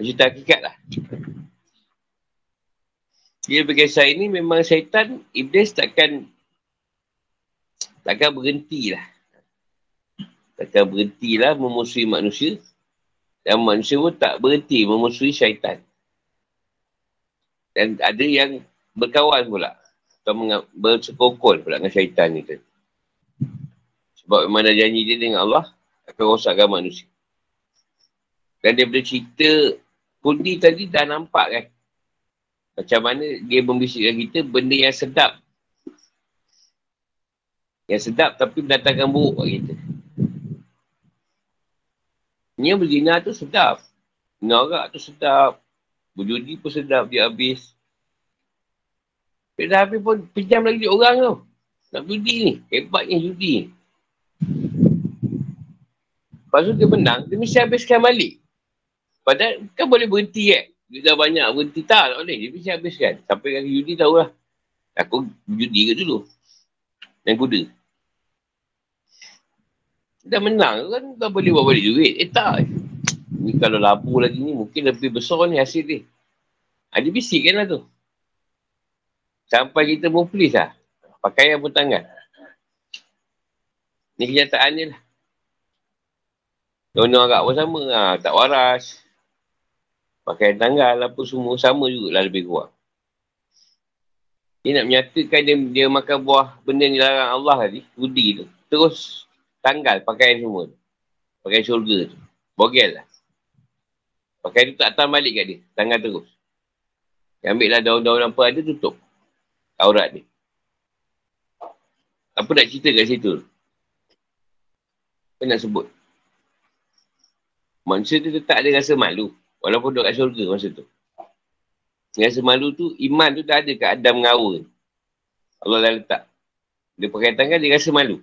Cerita hakikat lah. Dia berkisah ini memang syaitan, iblis takkan takkan berhenti lah. Takkan berhenti lah memusuhi manusia. Dan manusia pun tak berhenti memusuhi syaitan. Dan ada yang berkawan pula. Atau bersekongkol pula dengan syaitan ni. Sebab memang dah janji dia dengan Allah akan rosakkan manusia. Dan boleh cerita Kundi tadi dah nampak kan. Macam mana dia membisikkan kita benda yang sedap. Yang sedap tapi mendatangkan buruk kat kita. Ni yang berzina tu sedap. Norak tu sedap. Berjudi pun sedap dia habis. Dia dah habis pun pinjam lagi orang tu. Nak judi ni. Hebatnya judi. Lepas tu dia menang, dia mesti habiskan balik. Padahal kan boleh berhenti kan. Dia dah banyak berhenti. Tak, tak boleh. Dia mesti habiskan. Sampai kaki judi tahulah. Aku judi ke dulu. Main kuda. Dah menang kan tak boleh buat balik duit. Eh tak. Ni kalau labu lagi ni mungkin lebih besar ni hasil dia. Ha, dia bisik kan lah tu. Sampai kita muflis lah. Pakaian pun tangan. Ni kenyataan dia lah. Donor agak pun sama lah. Tak waras. Pakai tanggal apa semua sama jugalah lebih kurang. Dia nak menyatakan dia, dia makan buah benda ni larang Allah tadi, budi tu. Terus tanggal pakaian semua. Pakai syurga tu. Bogel lah. Pakai tu tak tahan balik kat dia. Tanggal terus. Dia ambil lah daun-daun apa ada tutup. Aurat dia. Apa nak cerita kat situ? Apa nak sebut? Manusia tu tak ada rasa malu. Walaupun duduk kat syurga masa tu. Rasa malu tu, iman tu dah ada kat Adam dengan Allah dah letak. Dia pakai tangan, dia rasa malu.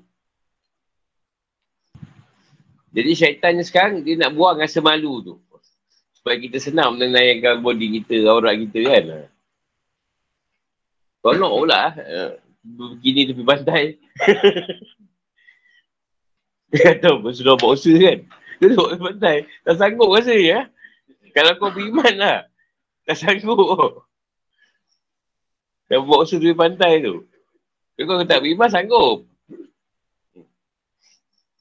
Jadi syaitan ni sekarang, dia nak buang rasa malu tu. Supaya kita senang menayangkan body kita, aurat kita kan. Tolong pula. Begini tepi pantai. Dia kata, sudah buat usaha kan. Duduk tepi pantai. Tak sanggup rasa ya. Kalau kau beriman lah. Tak sanggup. Dah buat usul di pantai tu. Kalau kau tak beriman, sanggup.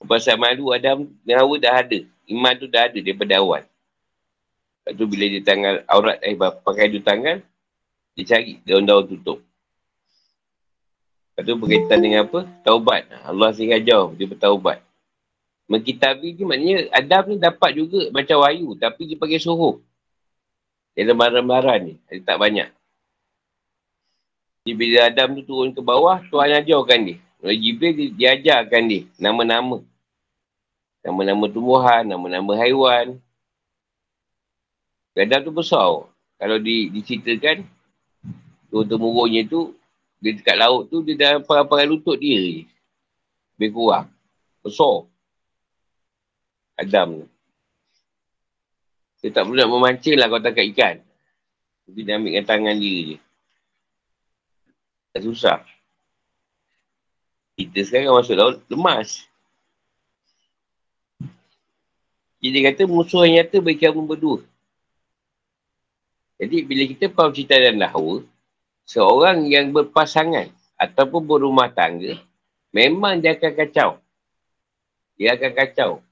Pasal malu Adam dan Hawa dah ada. Iman tu dah ada daripada awal. Lepas tu bila dia tangan aurat eh pakai tu tangan, dia cari daun-daun tutup. Lepas tu berkaitan dengan apa? Taubat. Allah sehingga jauh dia bertaubat. Mengkitabi ni maknanya Adam ni dapat juga macam wahyu tapi dia pakai suruh. Dia lembaran-lembaran ni. Dia tak banyak. Jadi bila Adam tu turun ke bawah, Tuhan ajarkan dia. Oleh Jibril dia, dia ajarkan dia nama-nama. Nama-nama tumbuhan, nama-nama haiwan. Adam tu besar. Kalau di, diceritakan, turun-temurunnya tu, dia dekat laut tu, dia dah pakai lutut dia. Lebih kurang. Besar. Adam tu. Dia tak nak memancing lah kau tangkap ikan. Dia dia ambil dengan tangan dia je. Tak susah. Kita sekarang masuk laut, lemas. Jadi dia kata musuh yang nyata bagi kamu berdua. Jadi bila kita faham cerita dan dahulu, seorang yang berpasangan ataupun berumah tangga, memang dia akan kacau. Dia akan kacau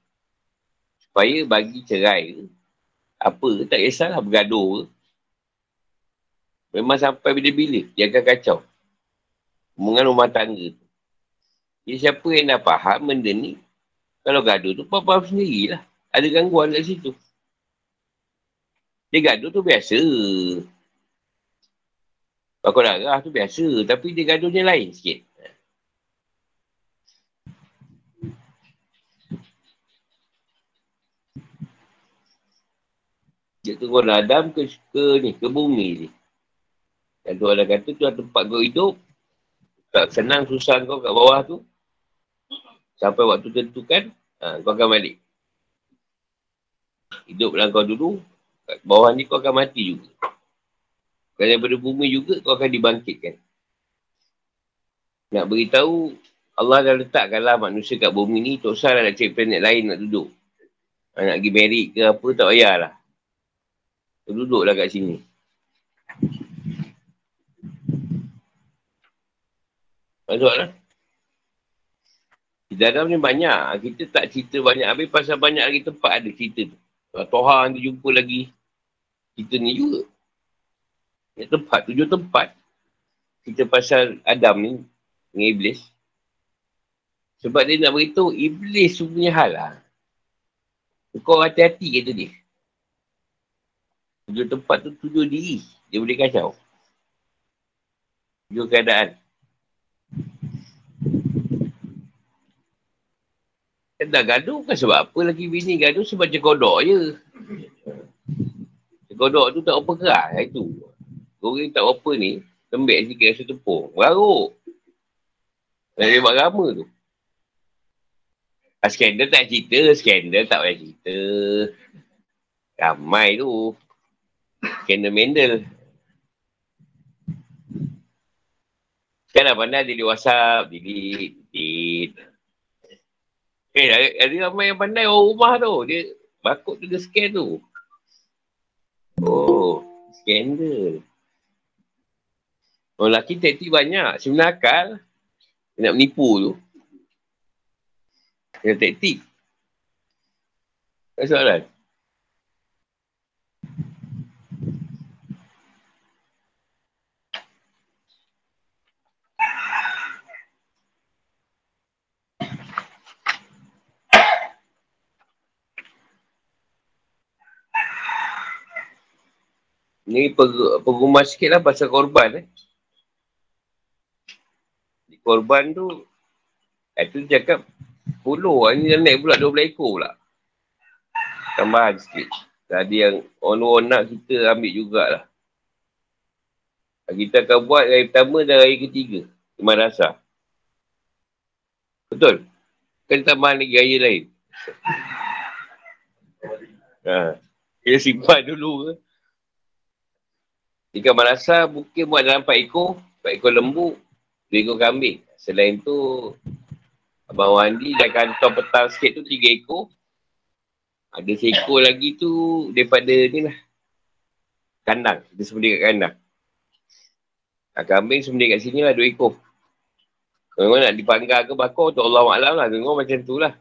supaya bagi cerai apa tak kisahlah bergaduh ke. Memang sampai bila-bila, dia akan kacau. Hubungan rumah tangga tu. Jadi siapa yang dah faham benda ni, kalau gaduh tu, faham sendirilah. ada gangguan kat situ. Dia gaduh tu biasa. Bakul darah tu biasa. Tapi dia gaduhnya lain sikit. Dia turun Adam ke, ke ni, ke bumi ni. Dan tu ada kata tu tempat kau hidup. Tak senang susah kau kat bawah tu. Sampai waktu tentukan, ha, kau akan balik. Hidup dalam kau dulu, kat bawah ni kau akan mati juga. Kalau daripada bumi juga, kau akan dibangkitkan. Nak beritahu, Allah dah letakkanlah manusia kat bumi ni, tak usah nak cari planet lain nak duduk. Nak pergi merit ke apa, tak payahlah. Duduklah kat sini. Masuk lah. Di dalam ni banyak. Kita tak cerita banyak. Habis pasal banyak lagi tempat ada cerita tu. Toha nanti jumpa lagi. Kita ni juga. Ya, tempat, tujuh tempat. Cerita pasal Adam ni. Dengan Iblis. Sebab dia nak beritahu Iblis punya hal lah. Kau hati-hati kata dia. Tujuh tempat tu tujuh diri. Dia boleh kacau. Tujuh keadaan. Kan dah gaduh kan sebab apa lagi bini gaduh sebab cekodok je. Cekodok tu tak apa keras itu. Goreng tak apa ni. Tembek sikit rasa tepung. Beraruk. Dari buat rama tu. Ah, skandal tak cerita. Skandal tak payah cerita. Ramai tu. Kena Mendel. Sekarang pandai dia di WhatsApp, delete, delete. Eh, ada, ada ramai yang pandai orang rumah tu. Dia bakut tu dia scan tu. Oh, skandal. Orang lelaki taktik banyak. Sebenarnya akal. Nak menipu tu. Dia taktik. Tak soalan. Ni pengumuman sikit lah pasal korban eh. Korban tu, itu cakap puluh. Ini dah naik pula 12 ekor pula. Tambahan sikit. Tadi yang on-on nak kita ambil jugalah. Kita akan buat hari pertama dan hari ketiga. Cuma rasa. Betul? Kan tambahan lagi raya lain. Ha. Kita simpan dulu ke. Jika merasa mungkin buat dalam 4 ekor, 4 ekor lembu, 2 ekor kambing. Selain tu, Abang Wandi dah kantong petang sikit tu 3 ekor. Ada seekor lagi tu daripada ni lah. Kandang. Dia sembunyi kat kandang. Nah, kambing sembunyi kat sini lah 2 ekor. Kalau nak dipanggar ke bakar tu Allah Alam lah. Dengar macam tu lah.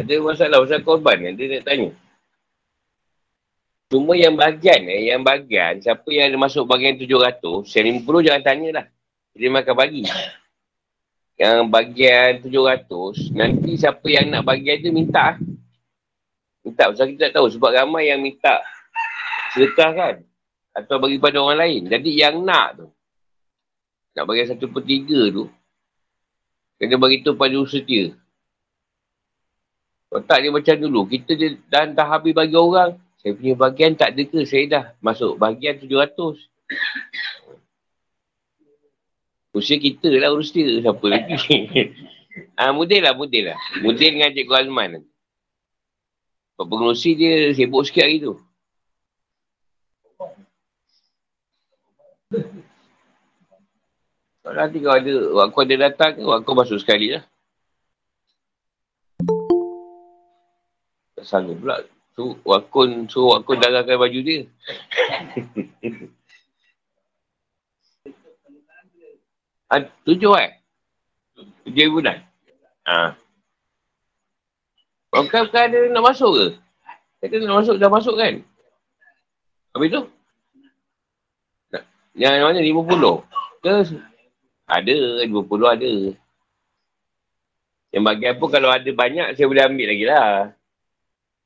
Ada masalah pasal korban yang dia nak tanya. Cuma yang bagian eh, yang bagian, siapa yang ada masuk bagian 700, yang 50 jangan tanyalah. Dia makan bagi. Yang bagian 700, nanti siapa yang nak bagian tu minta. Minta, pasal kita tak tahu sebab ramai yang minta sedekah kan. Atau bagi pada orang lain. Jadi yang nak tu, nak bagi satu per tiga tu, kena bagi tu pada usaha dia. Kalau tak dia macam dulu, kita dia dah, dah habis bagi orang, saya punya bagian tak ada ke? Saya dah masuk bagian 700. Usia kita lah urus dia. Siapa lagi? ah, model lah, model lah. Model dengan Cikgu Azman. Sebab pengurusi dia sibuk sikit hari tu. Nanti kalau ada, waktu ada datang ke, waktu masuk sekali lah. Tak sanggup pula. Tu wakun, suruh wakun darahkan baju dia. ha, tujuh eh? Tujuh dah? Ha. Bukan, bukan ada nak masuk ke? Kata nak masuk, dah masuk kan? Habis tu? Yang mana lima puluh? Ke? Ada, lima puluh ada. Yang bagi apa kalau ada banyak, saya boleh ambil lagi lah.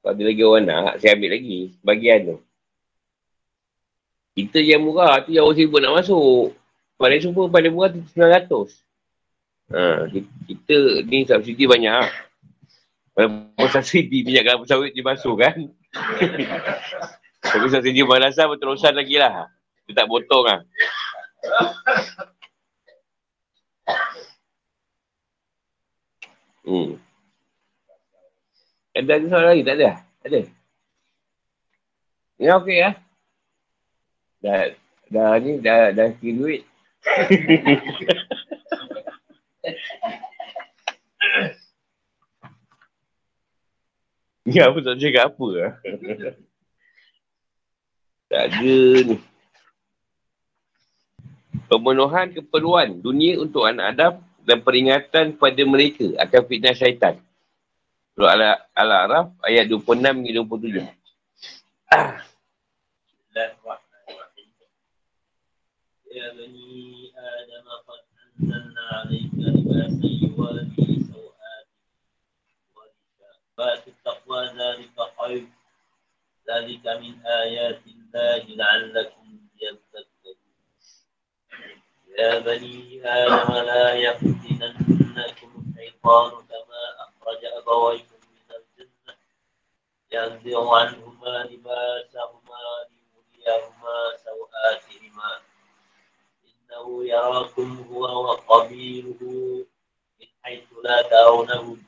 Kalau ada lagi orang nak, saya ambil lagi. Bagian tu. Kita yang murah tu yang orang sibuk nak masuk. Paling semua paling murah tu 900. Ha, kita ni subsidi banyak. Walaupun subsidi minyak kelapa sawit dimasuk kan. Tapi subsidi malasan berterusan lagi lah. Kita tak potong lah. Hmm. Ada ada soalan lagi? Tak ada? Ada? Ya okey ya. Dah, dah ni, dah, dah sikit duit. Ya, apa tak cakap apa lah. tak ada ni. Pemenuhan keperluan dunia untuk anak Adam dan peringatan kepada mereka akan fitnah syaitan. Surah Al-A'raf ayat 26 hingga 27. Ya bani Adam qad anzalna 'alaika libasan yuwari sawat wa libasu taqwa dhalika khair dhalika min ayatin Allahi la'allakum yattaqun Ya bani Adam la yaftinannakum الشيطان كما أخرج أبويكم من الجنة ينزع عنهما لباسهما ليريهما سوآتهما إنه يراكم هو وقبيله من حيث لا ترونهم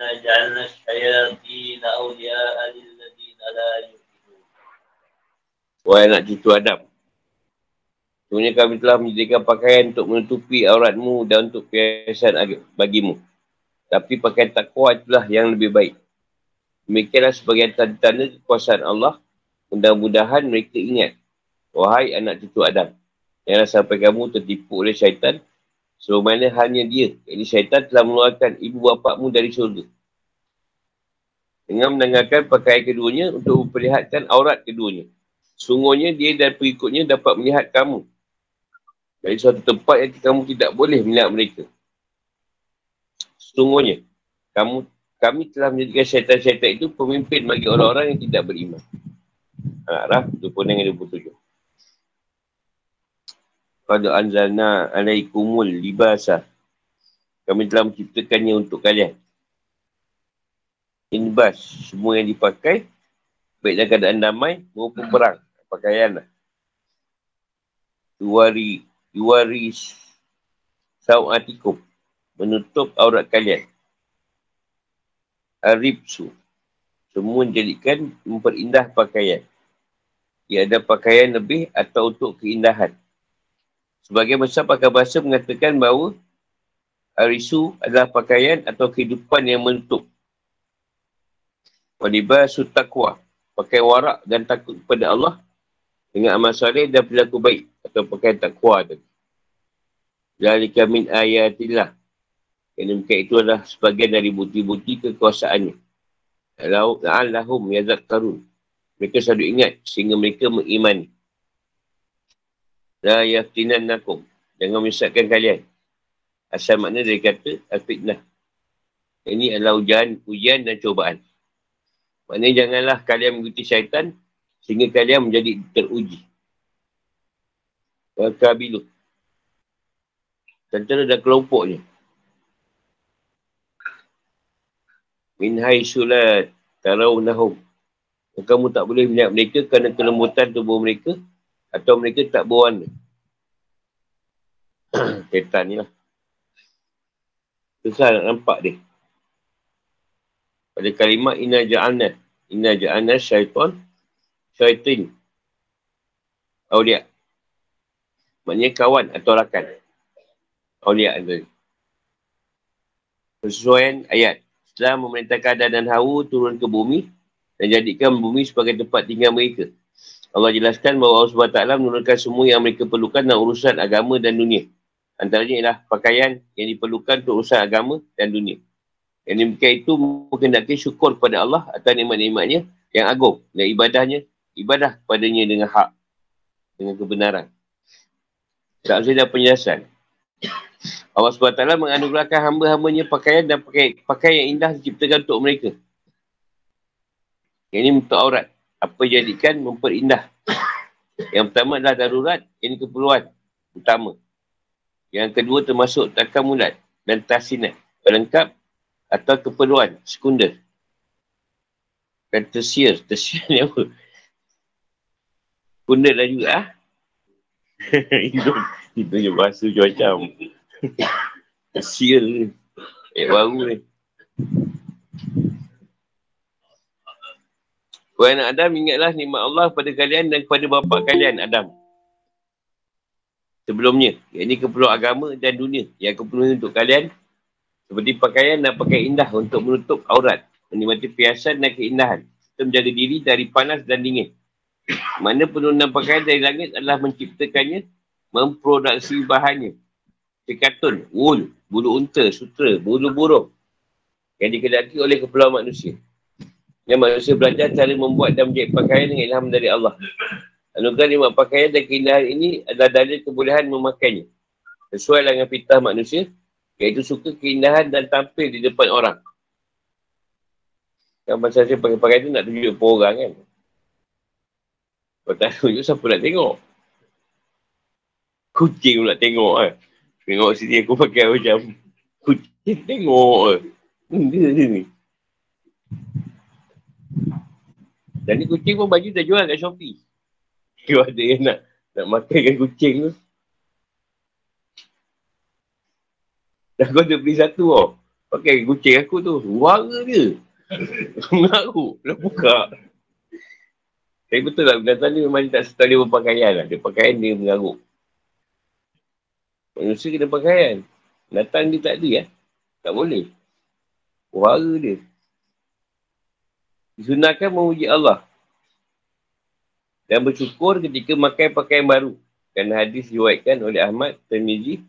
إنا جعلنا الشياطين أولياء للذين لا يؤمنون Wahai anak cucu Adam, Sebenarnya kami telah menyediakan pakaian untuk menutupi auratmu dan untuk perhiasan bagimu. Tapi pakaian takwa itulah yang lebih baik. Demikianlah sebagai tanda-tanda kekuasaan Allah. Mudah-mudahan mereka ingat. Wahai anak cucu Adam. Janganlah sampai kamu tertipu oleh syaitan. Sebagaimana hanya dia. Jadi syaitan telah mengeluarkan ibu bapakmu dari syurga. Dengan menanggalkan pakaian keduanya untuk memperlihatkan aurat keduanya. Sungguhnya dia dan pengikutnya dapat melihat kamu dari suatu tempat yang kamu tidak boleh melihat mereka. Sesungguhnya, kamu kami telah menjadikan syaitan-syaitan itu pemimpin bagi orang-orang yang tidak beriman. Araf 26 dan 27. Pada anzalna alaikumul libasa. Kami telah menciptakannya untuk kalian. Inbas, semua yang dipakai, baik dalam keadaan damai maupun perang. Pakaian lah. Tuwari yuwaris sawatikum menutup aurat kalian. Aribsu. Semua menjadikan memperindah pakaian. Ia ada pakaian lebih atau untuk keindahan. Sebagai besar pakar bahasa mengatakan bahawa arisu adalah pakaian atau kehidupan yang menutup. Walibasu taqwa. Pakai warak dan takut kepada Allah dengan amal soleh dan perilaku baik atau pakaian takwa tadi. Zalika min ayatillah. Yang demikian itu adalah sebagian dari bukti-bukti kekuasaannya. La'allahum yazakkarun. Mereka selalu ingat sehingga mereka mengimani. La yaftinan nakum. Jangan menyesatkan kalian. Asal makna dari kata al-fitnah. Ini adalah ujian, ujian dan cobaan. Maknanya janganlah kalian mengikuti syaitan sehingga kalian menjadi teruji. Kabilu. Tentera dan kelompoknya. Min hai sulat tarawnahum. Kamu tak boleh melihat mereka kerana kelembutan tubuh mereka atau mereka tak berwarna. Ketan ni lah. Susah nak nampak dia. Pada kalimat inna ja'alna. Inna ja'alna syaitan. Syaitin. Aulia. Maksudnya kawan atau rakan. Aulia tadi. Persesuaian ayat. Setelah memerintahkan Adam dan Hawa turun ke bumi dan jadikan bumi sebagai tempat tinggal mereka. Allah jelaskan bahawa Allah SWT menurunkan semua yang mereka perlukan dalam urusan agama dan dunia. Antaranya ialah pakaian yang diperlukan untuk urusan agama dan dunia. Yang demikian itu mengendaki syukur kepada Allah atas nikmat-nikmatnya yang agung dan ibadahnya, ibadah kepadanya dengan hak, dengan kebenaran. Tak ada penjelasan. Allah SWT menganugerahkan hamba-hambanya pakaian dan pakai, pakaian yang indah diciptakan untuk mereka. Yang ini untuk aurat. Apa jadikan memperindah. Yang pertama adalah darurat. Ini keperluan utama. Yang kedua termasuk takamulat dan tasinat. Pelengkap atau keperluan sekunder. Dan tersier. Tersier ni apa? Sekunder dah juga ah. itu, je bahasa macam. Tersier ni. Eh, baru ni. Wahai anak Adam, ingatlah nikmat Allah kepada kalian dan kepada bapa kalian, Adam. Sebelumnya, ini keperluan agama dan dunia yang keperluan untuk kalian seperti pakaian dan pakai indah untuk menutup aurat, menikmati piasan dan keindahan, serta menjaga diri dari panas dan dingin. Mana penurunan pakaian dari langit adalah menciptakannya, memproduksi bahannya. Sekatun, wool, bulu unta, sutra, bulu burung yang dikedaki oleh keperluan manusia. Yang manusia belajar cara membuat dan menjahit pakaian dengan ilham dari Allah. Anugerah nikmat pakaian dan keindahan ini adalah dalil kebolehan memakainya. Sesuai dengan fitah manusia, iaitu suka keindahan dan tampil di depan orang. Kan masa saya pakai pakaian tu nak tunjuk ke orang kan. Kalau tak tunjuk, siapa nak tengok? Kucing pula tengok kan. Tengok sini aku pakai macam kucing tengok. Benda ni. Dan ni kucing pun baju dah jual kat Shopee. Kau ada yang nak, nak makankan kucing tu. Dah kau beli satu tau. Pakai kucing aku tu. Suara dia. Mengaku. Dah buka. Tapi betul lah. Binatang ni memang tak serta dia berpakaian lah. Dia pakaian dia mengaruk. Manusia kena pakaian. Binatang dia tak ada ya. Tak boleh. Suara dia. Disunahkan memuji Allah. Dan bersyukur ketika makan pakaian baru. Kerana hadis diwaitkan oleh Ahmad, Tirmizi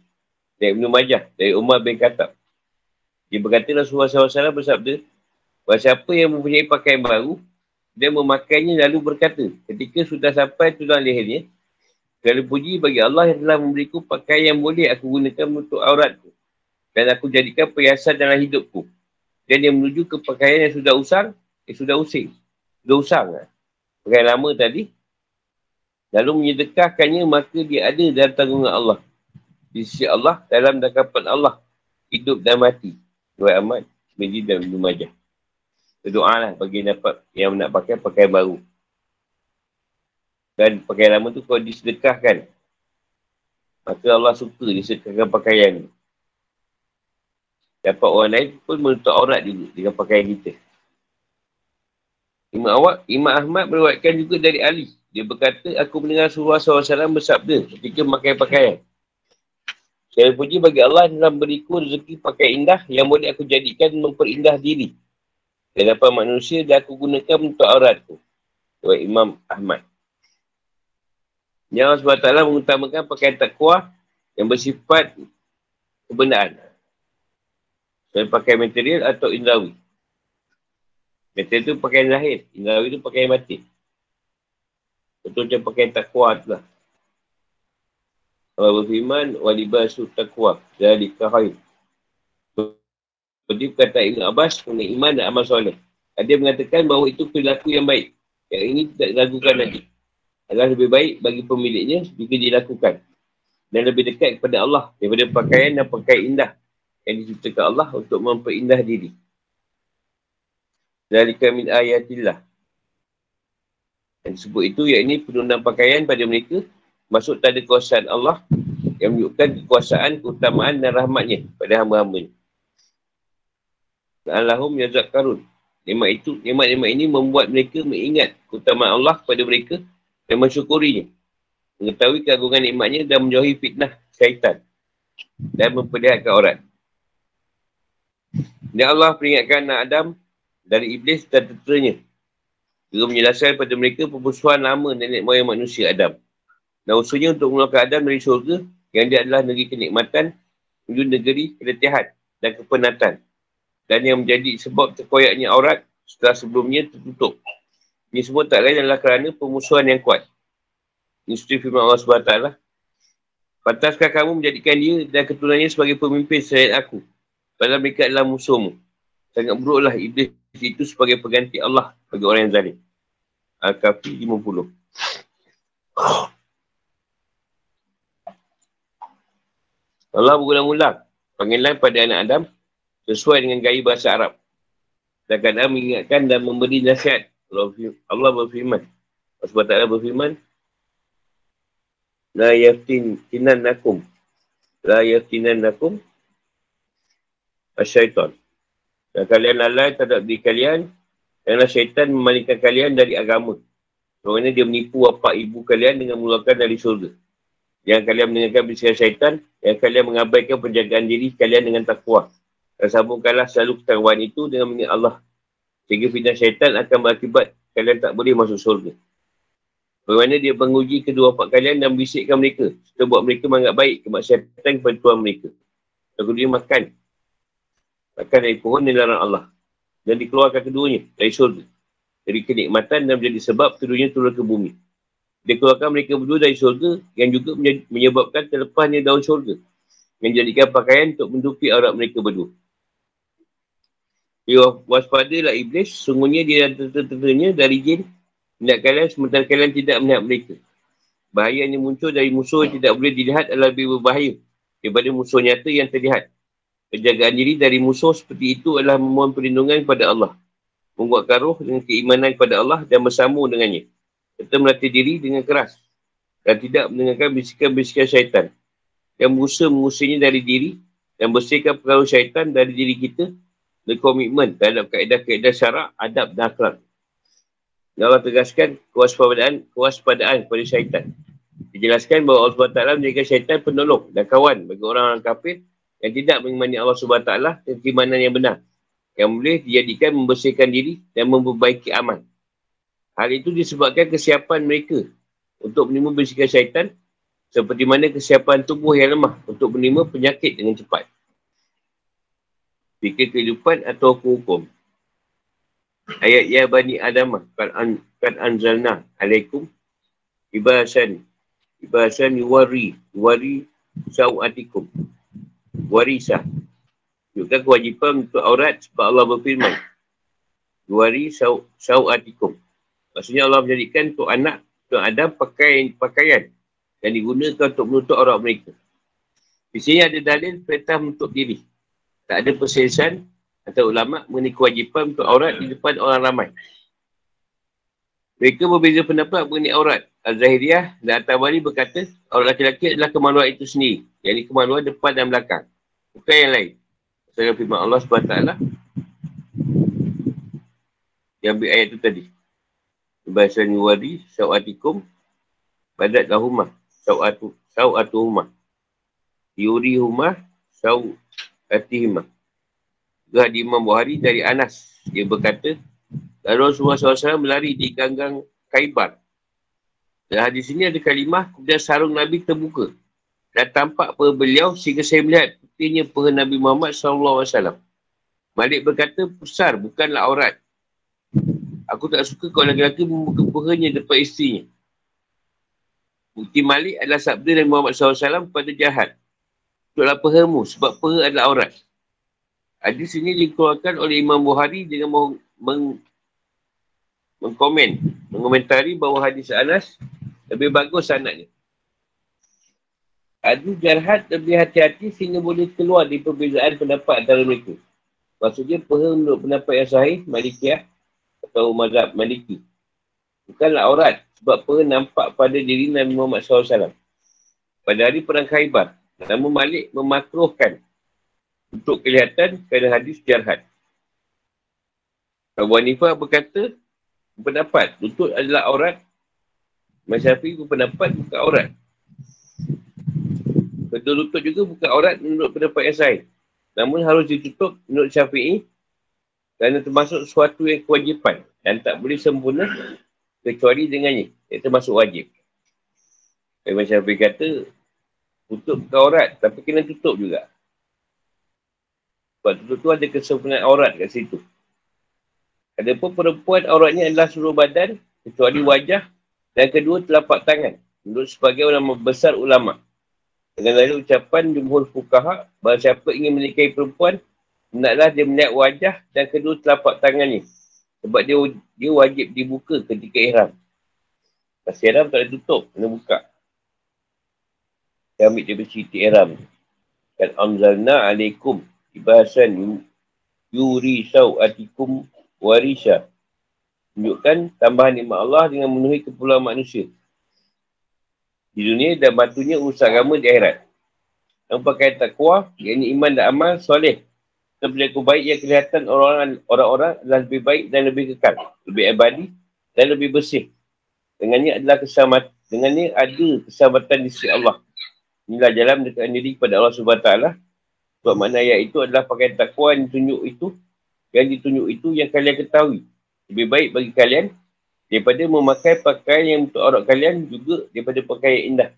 dan Ibn Majah dari Umar bin Khattab. Dia berkata Rasulullah SAW bersabda, Bahawa siapa yang mempunyai pakaian baru, dia memakainya lalu berkata, ketika sudah sampai tulang lehernya, Segala puji bagi Allah yang telah memberiku pakaian yang boleh aku gunakan untuk auratku. Dan aku jadikan perhiasan dalam hidupku. Dan yang menuju ke pakaian yang sudah usang, Eh, sudah using. Sudah usang lah. Pakai lama tadi. Lalu menyedekahkannya, maka dia ada dalam tanggungan Allah. Di sisi Allah, dalam dakapan Allah. Hidup dan mati. Dua amat, Medi dan Ibn Majah. Berdoa lah bagi dapat yang nak pakai, pakai baru. Dan pakai lama tu kalau disedekahkan. Maka Allah suka disedekahkan pakaian. Dapat orang lain pun menutup aurat juga dengan pakaian kita. Imam Awak, Imam Ahmad meruatkan juga dari Ali. Dia berkata, aku mendengar Rasulullah SAW bersabda ketika memakai pakaian. Saya puji bagi Allah dalam beriku rezeki pakai indah yang boleh aku jadikan memperindah diri. Dan dapat manusia dan aku gunakan untuk auratku. Tuan Imam Ahmad. Yang Allah SWT mengutamakan pakaian takwa yang bersifat kebenaran. Saya pakai material atau indrawi. Kata tu pakaian lahir. Indrawi tu pakaian batin. Betul macam pakaian takwa tu lah. Allah berfirman, walibasu takwa. Dari kahayu. Seperti perkataan Ibn Abbas, mengenai iman dan amal soleh. Dia mengatakan bahawa itu perilaku yang baik. Yang ini tidak diragukan lagi. Adalah lebih baik bagi pemiliknya jika dilakukan. Dan lebih dekat kepada Allah daripada pakaian dan pakaian indah yang diciptakan Allah untuk memperindah diri. Zalika min ayatillah. Dan sebut itu, iaitu penurunan pakaian pada mereka masuk tanda kuasaan Allah yang menunjukkan kekuasaan, keutamaan dan rahmatnya pada hamba-hambanya. Allahum yazak karun. Nikmat itu, nikmat-nikmat ini membuat mereka mengingat keutamaan Allah kepada mereka dan mensyukurinya. Mengetahui keagungan nikmatnya dan menjauhi fitnah syaitan dan memperlihatkan orang. Dan Allah peringatkan anak Adam dari iblis dan tenteranya. Juga menjelaskan kepada mereka permusuhan lama nenek moyang manusia Adam. Dan usulnya untuk mengeluarkan Adam dari syurga yang dia adalah negeri kenikmatan menuju negeri keletihan dan kepenatan. Dan yang menjadi sebab terkoyaknya aurat setelah sebelumnya tertutup. Ini semua tak lain adalah kerana permusuhan yang kuat. Seperti firman Allah SWT. Pantaskah kamu menjadikan dia dan keturunannya sebagai pemimpin selain aku? Padahal mereka adalah musuhmu. Sangat buruklah iblis itu sebagai pengganti Allah bagi orang yang zalim. Al-Kafi 50. Allah berulang-ulang panggilan pada anak Adam sesuai dengan gaya bahasa Arab. Dan kadang mengingatkan dan memberi nasihat. Allah berfirman. Allah SWT berfirman. La yaftin tinan nakum. La yaftinan nakum. Asyaitan. Dan kalian lalai terhadap diri kalian. Kerana syaitan memalingkan kalian dari agama. Sebenarnya dia menipu bapa ibu kalian dengan mengeluarkan dari surga. Yang kalian mendengarkan bisikan syaitan. Yang kalian mengabaikan penjagaan diri kalian dengan takwa. Dan sambungkanlah selalu ketahuan itu dengan mengingat Allah. Sehingga fitnah syaitan akan berakibat kalian tak boleh masuk surga. Bagaimana dia menguji kedua bapa kalian dan bisikkan mereka. Serta buat mereka menganggap baik kemaksiatan kepada Tuhan mereka. Dan kemudian makan. Makan dari pohon dan larang Allah. Dan dikeluarkan keduanya dari surga. Dari kenikmatan dan menjadi sebab keduanya turun ke bumi. Dia keluarkan mereka berdua dari surga yang juga menyebabkan terlepasnya daun surga. Yang jadikan pakaian untuk menutupi aurat mereka berdua. Ya, waspadalah iblis. Sungguhnya dia dan tentera dari jin. Tidak kalian sementara kalian tidak melihat mereka. Bahaya yang muncul dari musuh yang tidak boleh dilihat adalah lebih berbahaya daripada musuh nyata yang terlihat. Penjagaan diri dari musuh seperti itu adalah memohon perlindungan kepada Allah. Membuat karuh dengan keimanan kepada Allah dan bersambung dengannya. Kita melatih diri dengan keras. Dan tidak mendengarkan bisikan-bisikan syaitan. Yang berusaha mengusirnya dari diri dan bersihkan pengaruh syaitan dari diri kita berkomitmen terhadap kaedah-kaedah syarak, adab dan akhlak. Dan Allah tegaskan kewaspadaan, kewaspadaan kepada syaitan. Dijelaskan bahawa Allah SWT menjadikan syaitan penolong dan kawan bagi orang-orang kafir yang tidak mengimani Allah SWT dan keimanan yang benar. Yang boleh dijadikan membersihkan diri dan memperbaiki aman. Hal itu disebabkan kesiapan mereka untuk menerima bisikan syaitan seperti mana kesiapan tubuh yang lemah untuk menerima penyakit dengan cepat fikir kehidupan atau hukum. Ayat ya bani Adam kan, an, anzalna alaikum ibasan ibasan yuwari yuwari sawatikum warisa. Juga kewajipan untuk aurat sebab Allah berfirman yuwari saw, sawatikum maksudnya Allah menjadikan untuk anak untuk Adam pakaian pakaian yang digunakan untuk menutup aurat mereka. Di sini ada dalil perintah untuk diri tak ada perselisihan atau ulama mengenai kewajipan untuk aurat di depan orang ramai. Mereka berbeza pendapat mengenai aurat. Al-Zahiriyah dan At-Tabari berkata, aurat laki-laki adalah kemaluan itu sendiri. Yang ini kemaluan depan dan belakang. Bukan yang lain. Saya firman Allah SWT yang ambil ayat itu tadi. Bahasa Nuwadi, Sa'atikum, Badat Lahumah, Sa'atuhumah. Yuri Humah, Sa'u Atihimah. Juga di Imam Buhari dari Anas. Dia berkata, Lalu Rasulullah SAW melari di ganggang Kaibar. Dan hadis ini ada kalimah, kemudian sarung Nabi terbuka. Dan tampak per beliau sehingga saya melihat putihnya per Nabi Muhammad SAW. Malik berkata, besar bukanlah aurat. Aku tak suka kalau lelaki membuka perhanya depan isterinya. Bukti Malik adalah sabda Nabi Muhammad SAW pada jahat tutuplah pehamu sebab peha adalah aurat. Hadis ini dikeluarkan oleh Imam Bukhari dengan meng, meng, mengkomen, mengomentari bahawa hadis Anas lebih bagus sanatnya. Adu jarhat lebih hati-hati sehingga boleh keluar di perbezaan pendapat antara mereka. Maksudnya peha menurut pendapat yang sahih, Malikiyah atau mazhab Maliki. Bukanlah aurat sebab peha nampak pada diri Nabi Muhammad SAW. Pada hari Perang Khaybar, Namun Malik memakruhkan untuk kelihatan kerana hadis jarhat. Abu Hanifah berkata, pendapat lutut adalah aurat. Masyafi berpendapat bukan aurat. Kedua lutut juga bukan aurat menurut pendapat yang sahih. Namun harus ditutup menurut syafi'i kerana termasuk sesuatu yang kewajipan dan tak boleh sempurna kecuali dengannya. Ia termasuk wajib. Imam Syafi'i kata, Tutup bukan aurat, tapi kena tutup juga. Sebab tutup tu ada kesempurnaan aurat kat situ. Ada pun perempuan auratnya adalah seluruh badan, kecuali wajah, dan kedua telapak tangan. Menurut sebagai ulama besar ulama. Dengan lalu ucapan jumhur fukaha, bahawa siapa ingin menikahi perempuan, hendaklah dia melihat wajah dan kedua telapak tangannya. Sebab dia dia wajib dibuka ketika ihram. Pas ihram tak ada tutup, kena buka. Dia ambil dia bercerita ihram. Kan amzalna alaikum ibahasan yuri sawatikum warisha. Tunjukkan tambahan nikmat Allah dengan memenuhi keperluan manusia di dunia dan batunya urusan agama di akhirat. Yang pakai takwa, yakni iman dan amal soleh. Sebelum baik yang kelihatan orang-orang adalah lebih baik dan lebih kekal. Lebih abadi dan lebih bersih. Dengannya adalah kesamat, dengannya ada kesahabatan di sisi Allah. Inilah jalan mendekatkan diri kepada Allah SWT. Sebab makna ayat itu adalah pakai takwa yang ditunjuk itu, yang ditunjuk itu yang kalian ketahui. Lebih baik bagi kalian daripada memakai pakaian yang untuk aurat kalian juga daripada pakaian indah.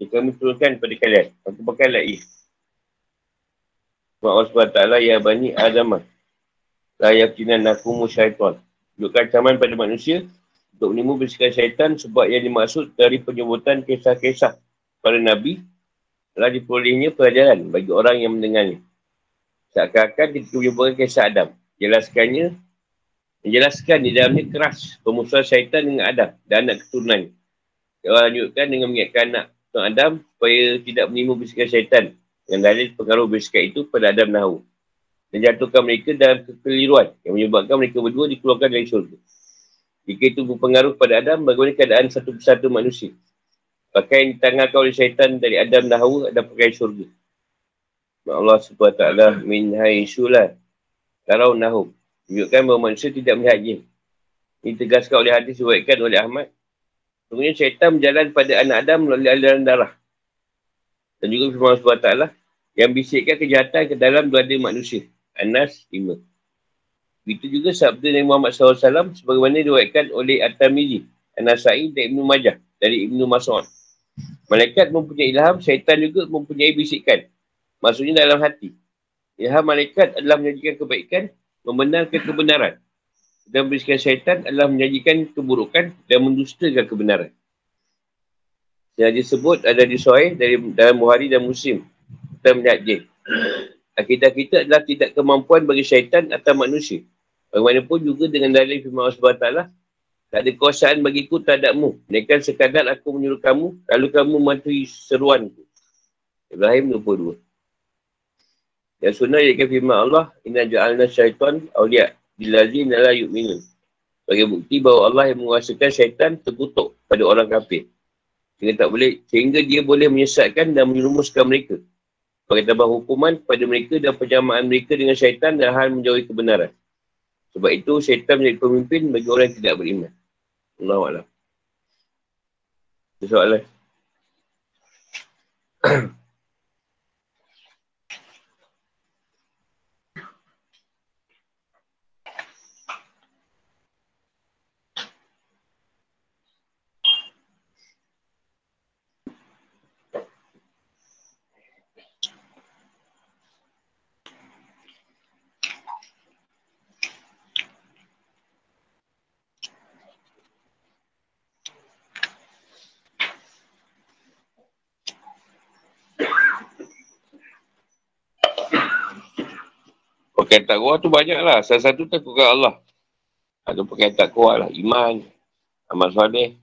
Yang kami turunkan kepada kalian. Maka pakai lagi. Allah SWT, Ya Bani Adamah. La yakinan nakumu syaitan. Tunjukkan ancaman pada manusia untuk menimu bisikan syaitan sebab yang dimaksud dari penyebutan kisah-kisah para Nabi telah diperolehnya pelajaran bagi orang yang mendengarnya. Seakan-akan kita menyebutkan kisah Adam. Jelaskannya menjelaskan di dalamnya keras pemusuhan syaitan dengan Adam dan anak keturunan. Allah lanjutkan dengan mengingatkan anak Tuan Adam supaya tidak menimu bisikan syaitan dengan dalil pengaruh bisikan itu pada Adam Nahu dan jatuhkan mereka dalam kekeliruan yang menyebabkan mereka berdua dikeluarkan dari syurga. Jika itu berpengaruh pada Adam, bagaimana keadaan satu persatu manusia? Pakai yang ditanggalkan oleh syaitan dari Adam dan Hawa dan pakai syurga. Allah SWT min haisulah. Tarau nahum. Tunjukkan bahawa manusia tidak melihat jin. Ini tegaskan oleh hadis diwaikan oleh Ahmad. Sebenarnya syaitan berjalan pada anak Adam melalui aliran darah. Dan juga firman Allah SWT yang bisikkan kejahatan ke dalam dua manusia. Anas 5. Itu juga sabda Nabi Muhammad SAW sebagaimana diwaikan oleh At-Tamidi, An-Nasai dan Ibn Majah dari Ibn Mas'ud. Malaikat mempunyai ilham, syaitan juga mempunyai bisikan. Maksudnya dalam hati. Ilham malaikat adalah menyajikan kebaikan membenarkan kebenaran. Dan bisikan syaitan adalah menjanjikan keburukan dan mendustakan kebenaran. Yang disebut ada di Suhaib dari dalam Buhari dan Muslim. Kita melihat jin. Akidah kita adalah tidak kemampuan bagi syaitan atau manusia. Bagaimanapun juga dengan dalil firman Allah SWT, tak ada kuasaan bagiku terhadapmu. Mereka sekadar aku menyuruh kamu, lalu kamu mematuhi seruanku. Ibrahim 22. Yang sunnah ialah firman Allah, Inna ja'alna syaitan awliya dilazi nala yu'minun. Bagi bukti bahawa Allah yang menguasakan syaitan terkutuk pada orang kafir. Sehingga tak boleh, sehingga dia boleh menyesatkan dan menyerumuskan mereka. Bagi tambah hukuman kepada mereka dan penjamaan mereka dengan syaitan dan hal menjauhi kebenaran. Sebab itu syaitan menjadi pemimpin bagi orang yang tidak beriman. Allah Allah. Soalan. Pakai takwa tu banyak lah. Salah satu takutkan Allah. Ada pakai takwa lah. Iman. Amal salih.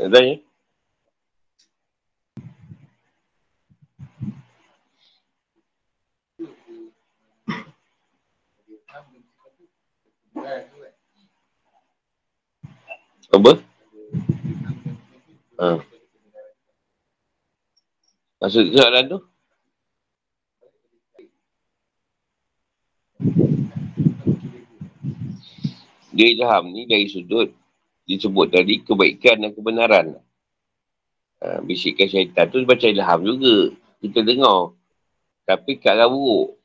Tak tanya. Apa? Ha. Maksud soalan tu? Dia ilham ni dari sudut disebut tadi kebaikan dan kebenaran. Ha, bisikan syaitan tu baca ilham juga. Kita dengar. Tapi kat buruk.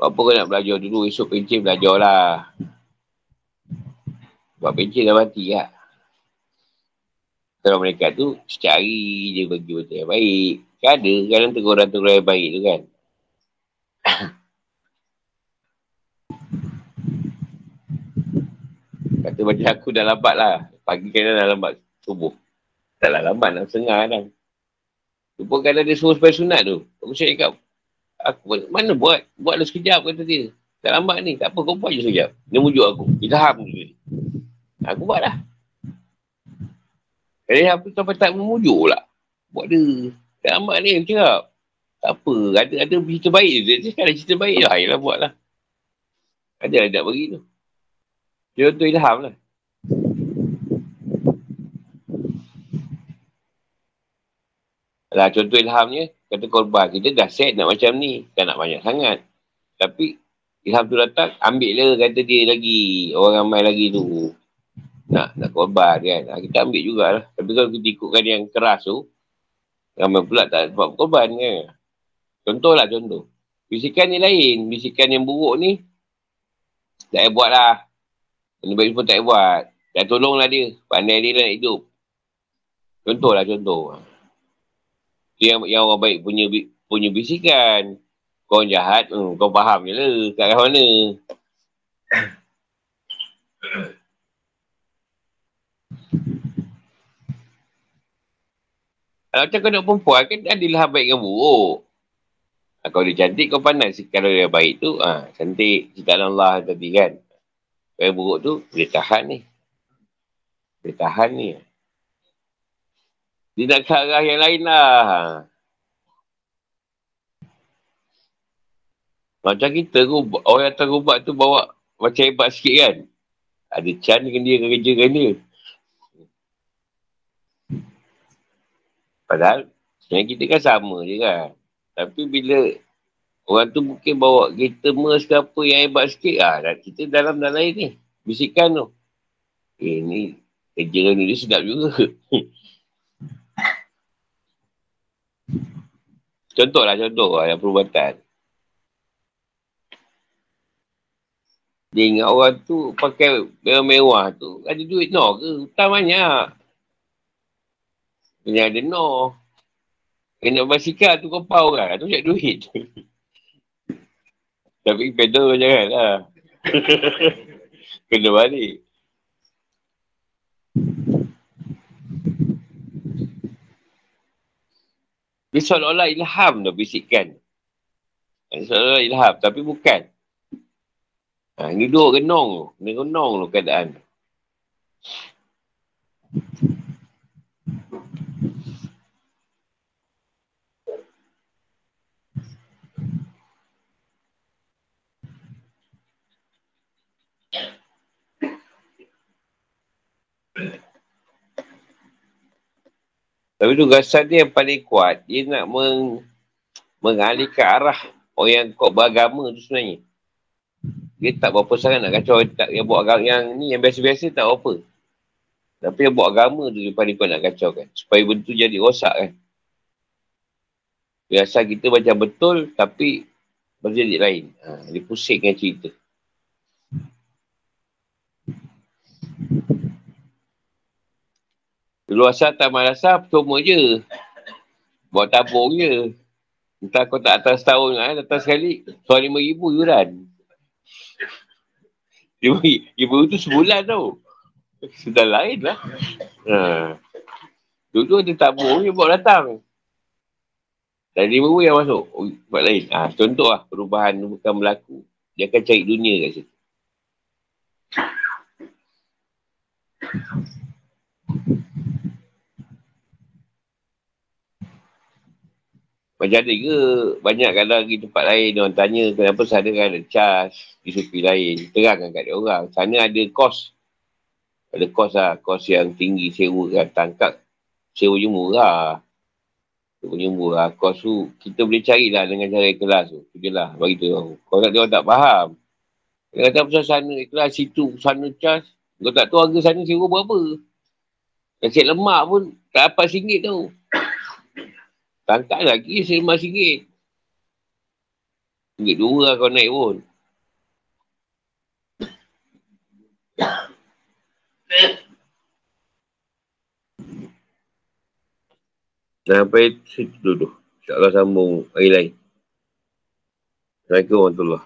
Apa kau nak belajar dulu? Esok pencin belajar lah. Sebab dah mati lah. Kalau mereka tu secari je bagi betul yang baik. Kan ada kadang teguran-teguran yang baik tu kan. Kata macam aku dah lambat lah. Pagi kan dah lambat subuh. Lah lambat nak sengah kan. Tu pun kadang dia suruh sunat tu. Aku cakap, aku mana buat? Buatlah sekejap kata dia. Tak lambat ni. Tak apa kau buat je sekejap. Dia mujuk aku. Dia tahap tu. Aku buat lah. Jadi apa sampai tak memujuk pula. Buat dia. Tak lambat ni. Aku cakap. Tak apa. Ada, ada cerita baik je. Dia cakap ada cerita baik lah. Ayolah buat lah. Ada lah nak bagi tu. Dia tu ilham lah. Lah contoh ilhamnya, kata korban kita dah set nak macam ni. Tak nak banyak sangat. Tapi Ilham tu datang, ambil lah kata dia lagi. Orang ramai lagi tu. Nak nak korban kan. Ha, kita ambil jugalah. Tapi kalau kita ikutkan yang keras tu, ramai pula tak buat korban kan. Contoh lah contoh. Bisikan ni lain. Bisikan yang buruk ni, tak payah buat lah. Yang baik pun tak payah buat. Dan tolonglah dia. Pandai dia nak hidup. Contoh contoh. Yang, yang orang baik punya punya bisikan. Kau jahat, hmm, kau faham je lah kat mana. Kalau macam kau nak perempuan kan adalah baik dengan buruk. Ha, kalau dia cantik kau pandai kalau dia baik tu, ha, cantik ciptaan Allah tadi kan. Kalau buruk tu, boleh tahan ni. Boleh tahan ni. Dia nak ke arah yang lain lah. Macam kita orang yang terubat tu bawa macam hebat sikit kan. Ada Chan dengan dia, kerja dengan dia. Padahal sebenarnya kita kan sama je kan. Tapi bila orang tu mungkin bawa kereta mes ke apa yang hebat sikit lah. Kita dalam dalam ni. Bisikan tu. Eh ni kerja dengan dia sedap juga. contoh lah contoh lah yang perubatan. Dia ingat orang tu pakai mewah-mewah tu. Ada duit no ke? Hutang banyak. Punya ada no. Kena basikal tu kau pau kan. Tu cek duit. Tapi pedal jangan lah. Kena balik. Dia seolah-olah ilham tu bisikkan. Seolah-olah ilham. Tapi bukan. Ha, ini duduk renung. Ini renung tu keadaan. Tapi tu rasa dia yang paling kuat. Dia nak meng, mengalihkan arah orang yang kau beragama tu sebenarnya. Dia tak berapa sangat nak kacau tak, yang buat agama yang ni yang biasa-biasa tak apa. Tapi yang buat agama tu dia paling kuat nak kacau kan. Supaya benda tu jadi rosak kan. Biasa kita macam betul tapi berjadi lain. Ha, dia pusing dengan cerita. Dulu asal tak marasa percuma je. Buat tabung je. Entah kau tak atas tahun kan, datang sekali, soal RM5,000 yuran. Ibu, ibu tu sebulan tau. Sudah lain lah. Ha. Dulu dia tabung dia buat datang. Dan lima yang masuk. Buat lain. Ha, contoh lah perubahan bukan berlaku. Dia akan cari dunia kat situ. Macam ada ke banyak kalau pergi tempat lain orang tanya kenapa sana kan ada charge di supi lain. Terangkan kat dia orang. Sana ada kos. Ada kos lah. Kos yang tinggi sewa kan. Tangkap sewa je murah. Sewa je murah. Kos tu kita boleh carilah dengan cara ikhlas tu. Tu lah bagi tu. Kalau tak dia orang tak faham. Dia kata pasal sana ikhlas situ sana charge. Kau tak tahu harga sana sewa berapa. Nasi lemak pun tak dapat singgit tu. Tangkap lagi RM5. Ringgit dua lah kau naik pun. Sampai situ dulu. InsyaAllah sambung hari lain. Assalamualaikum warahmatullahi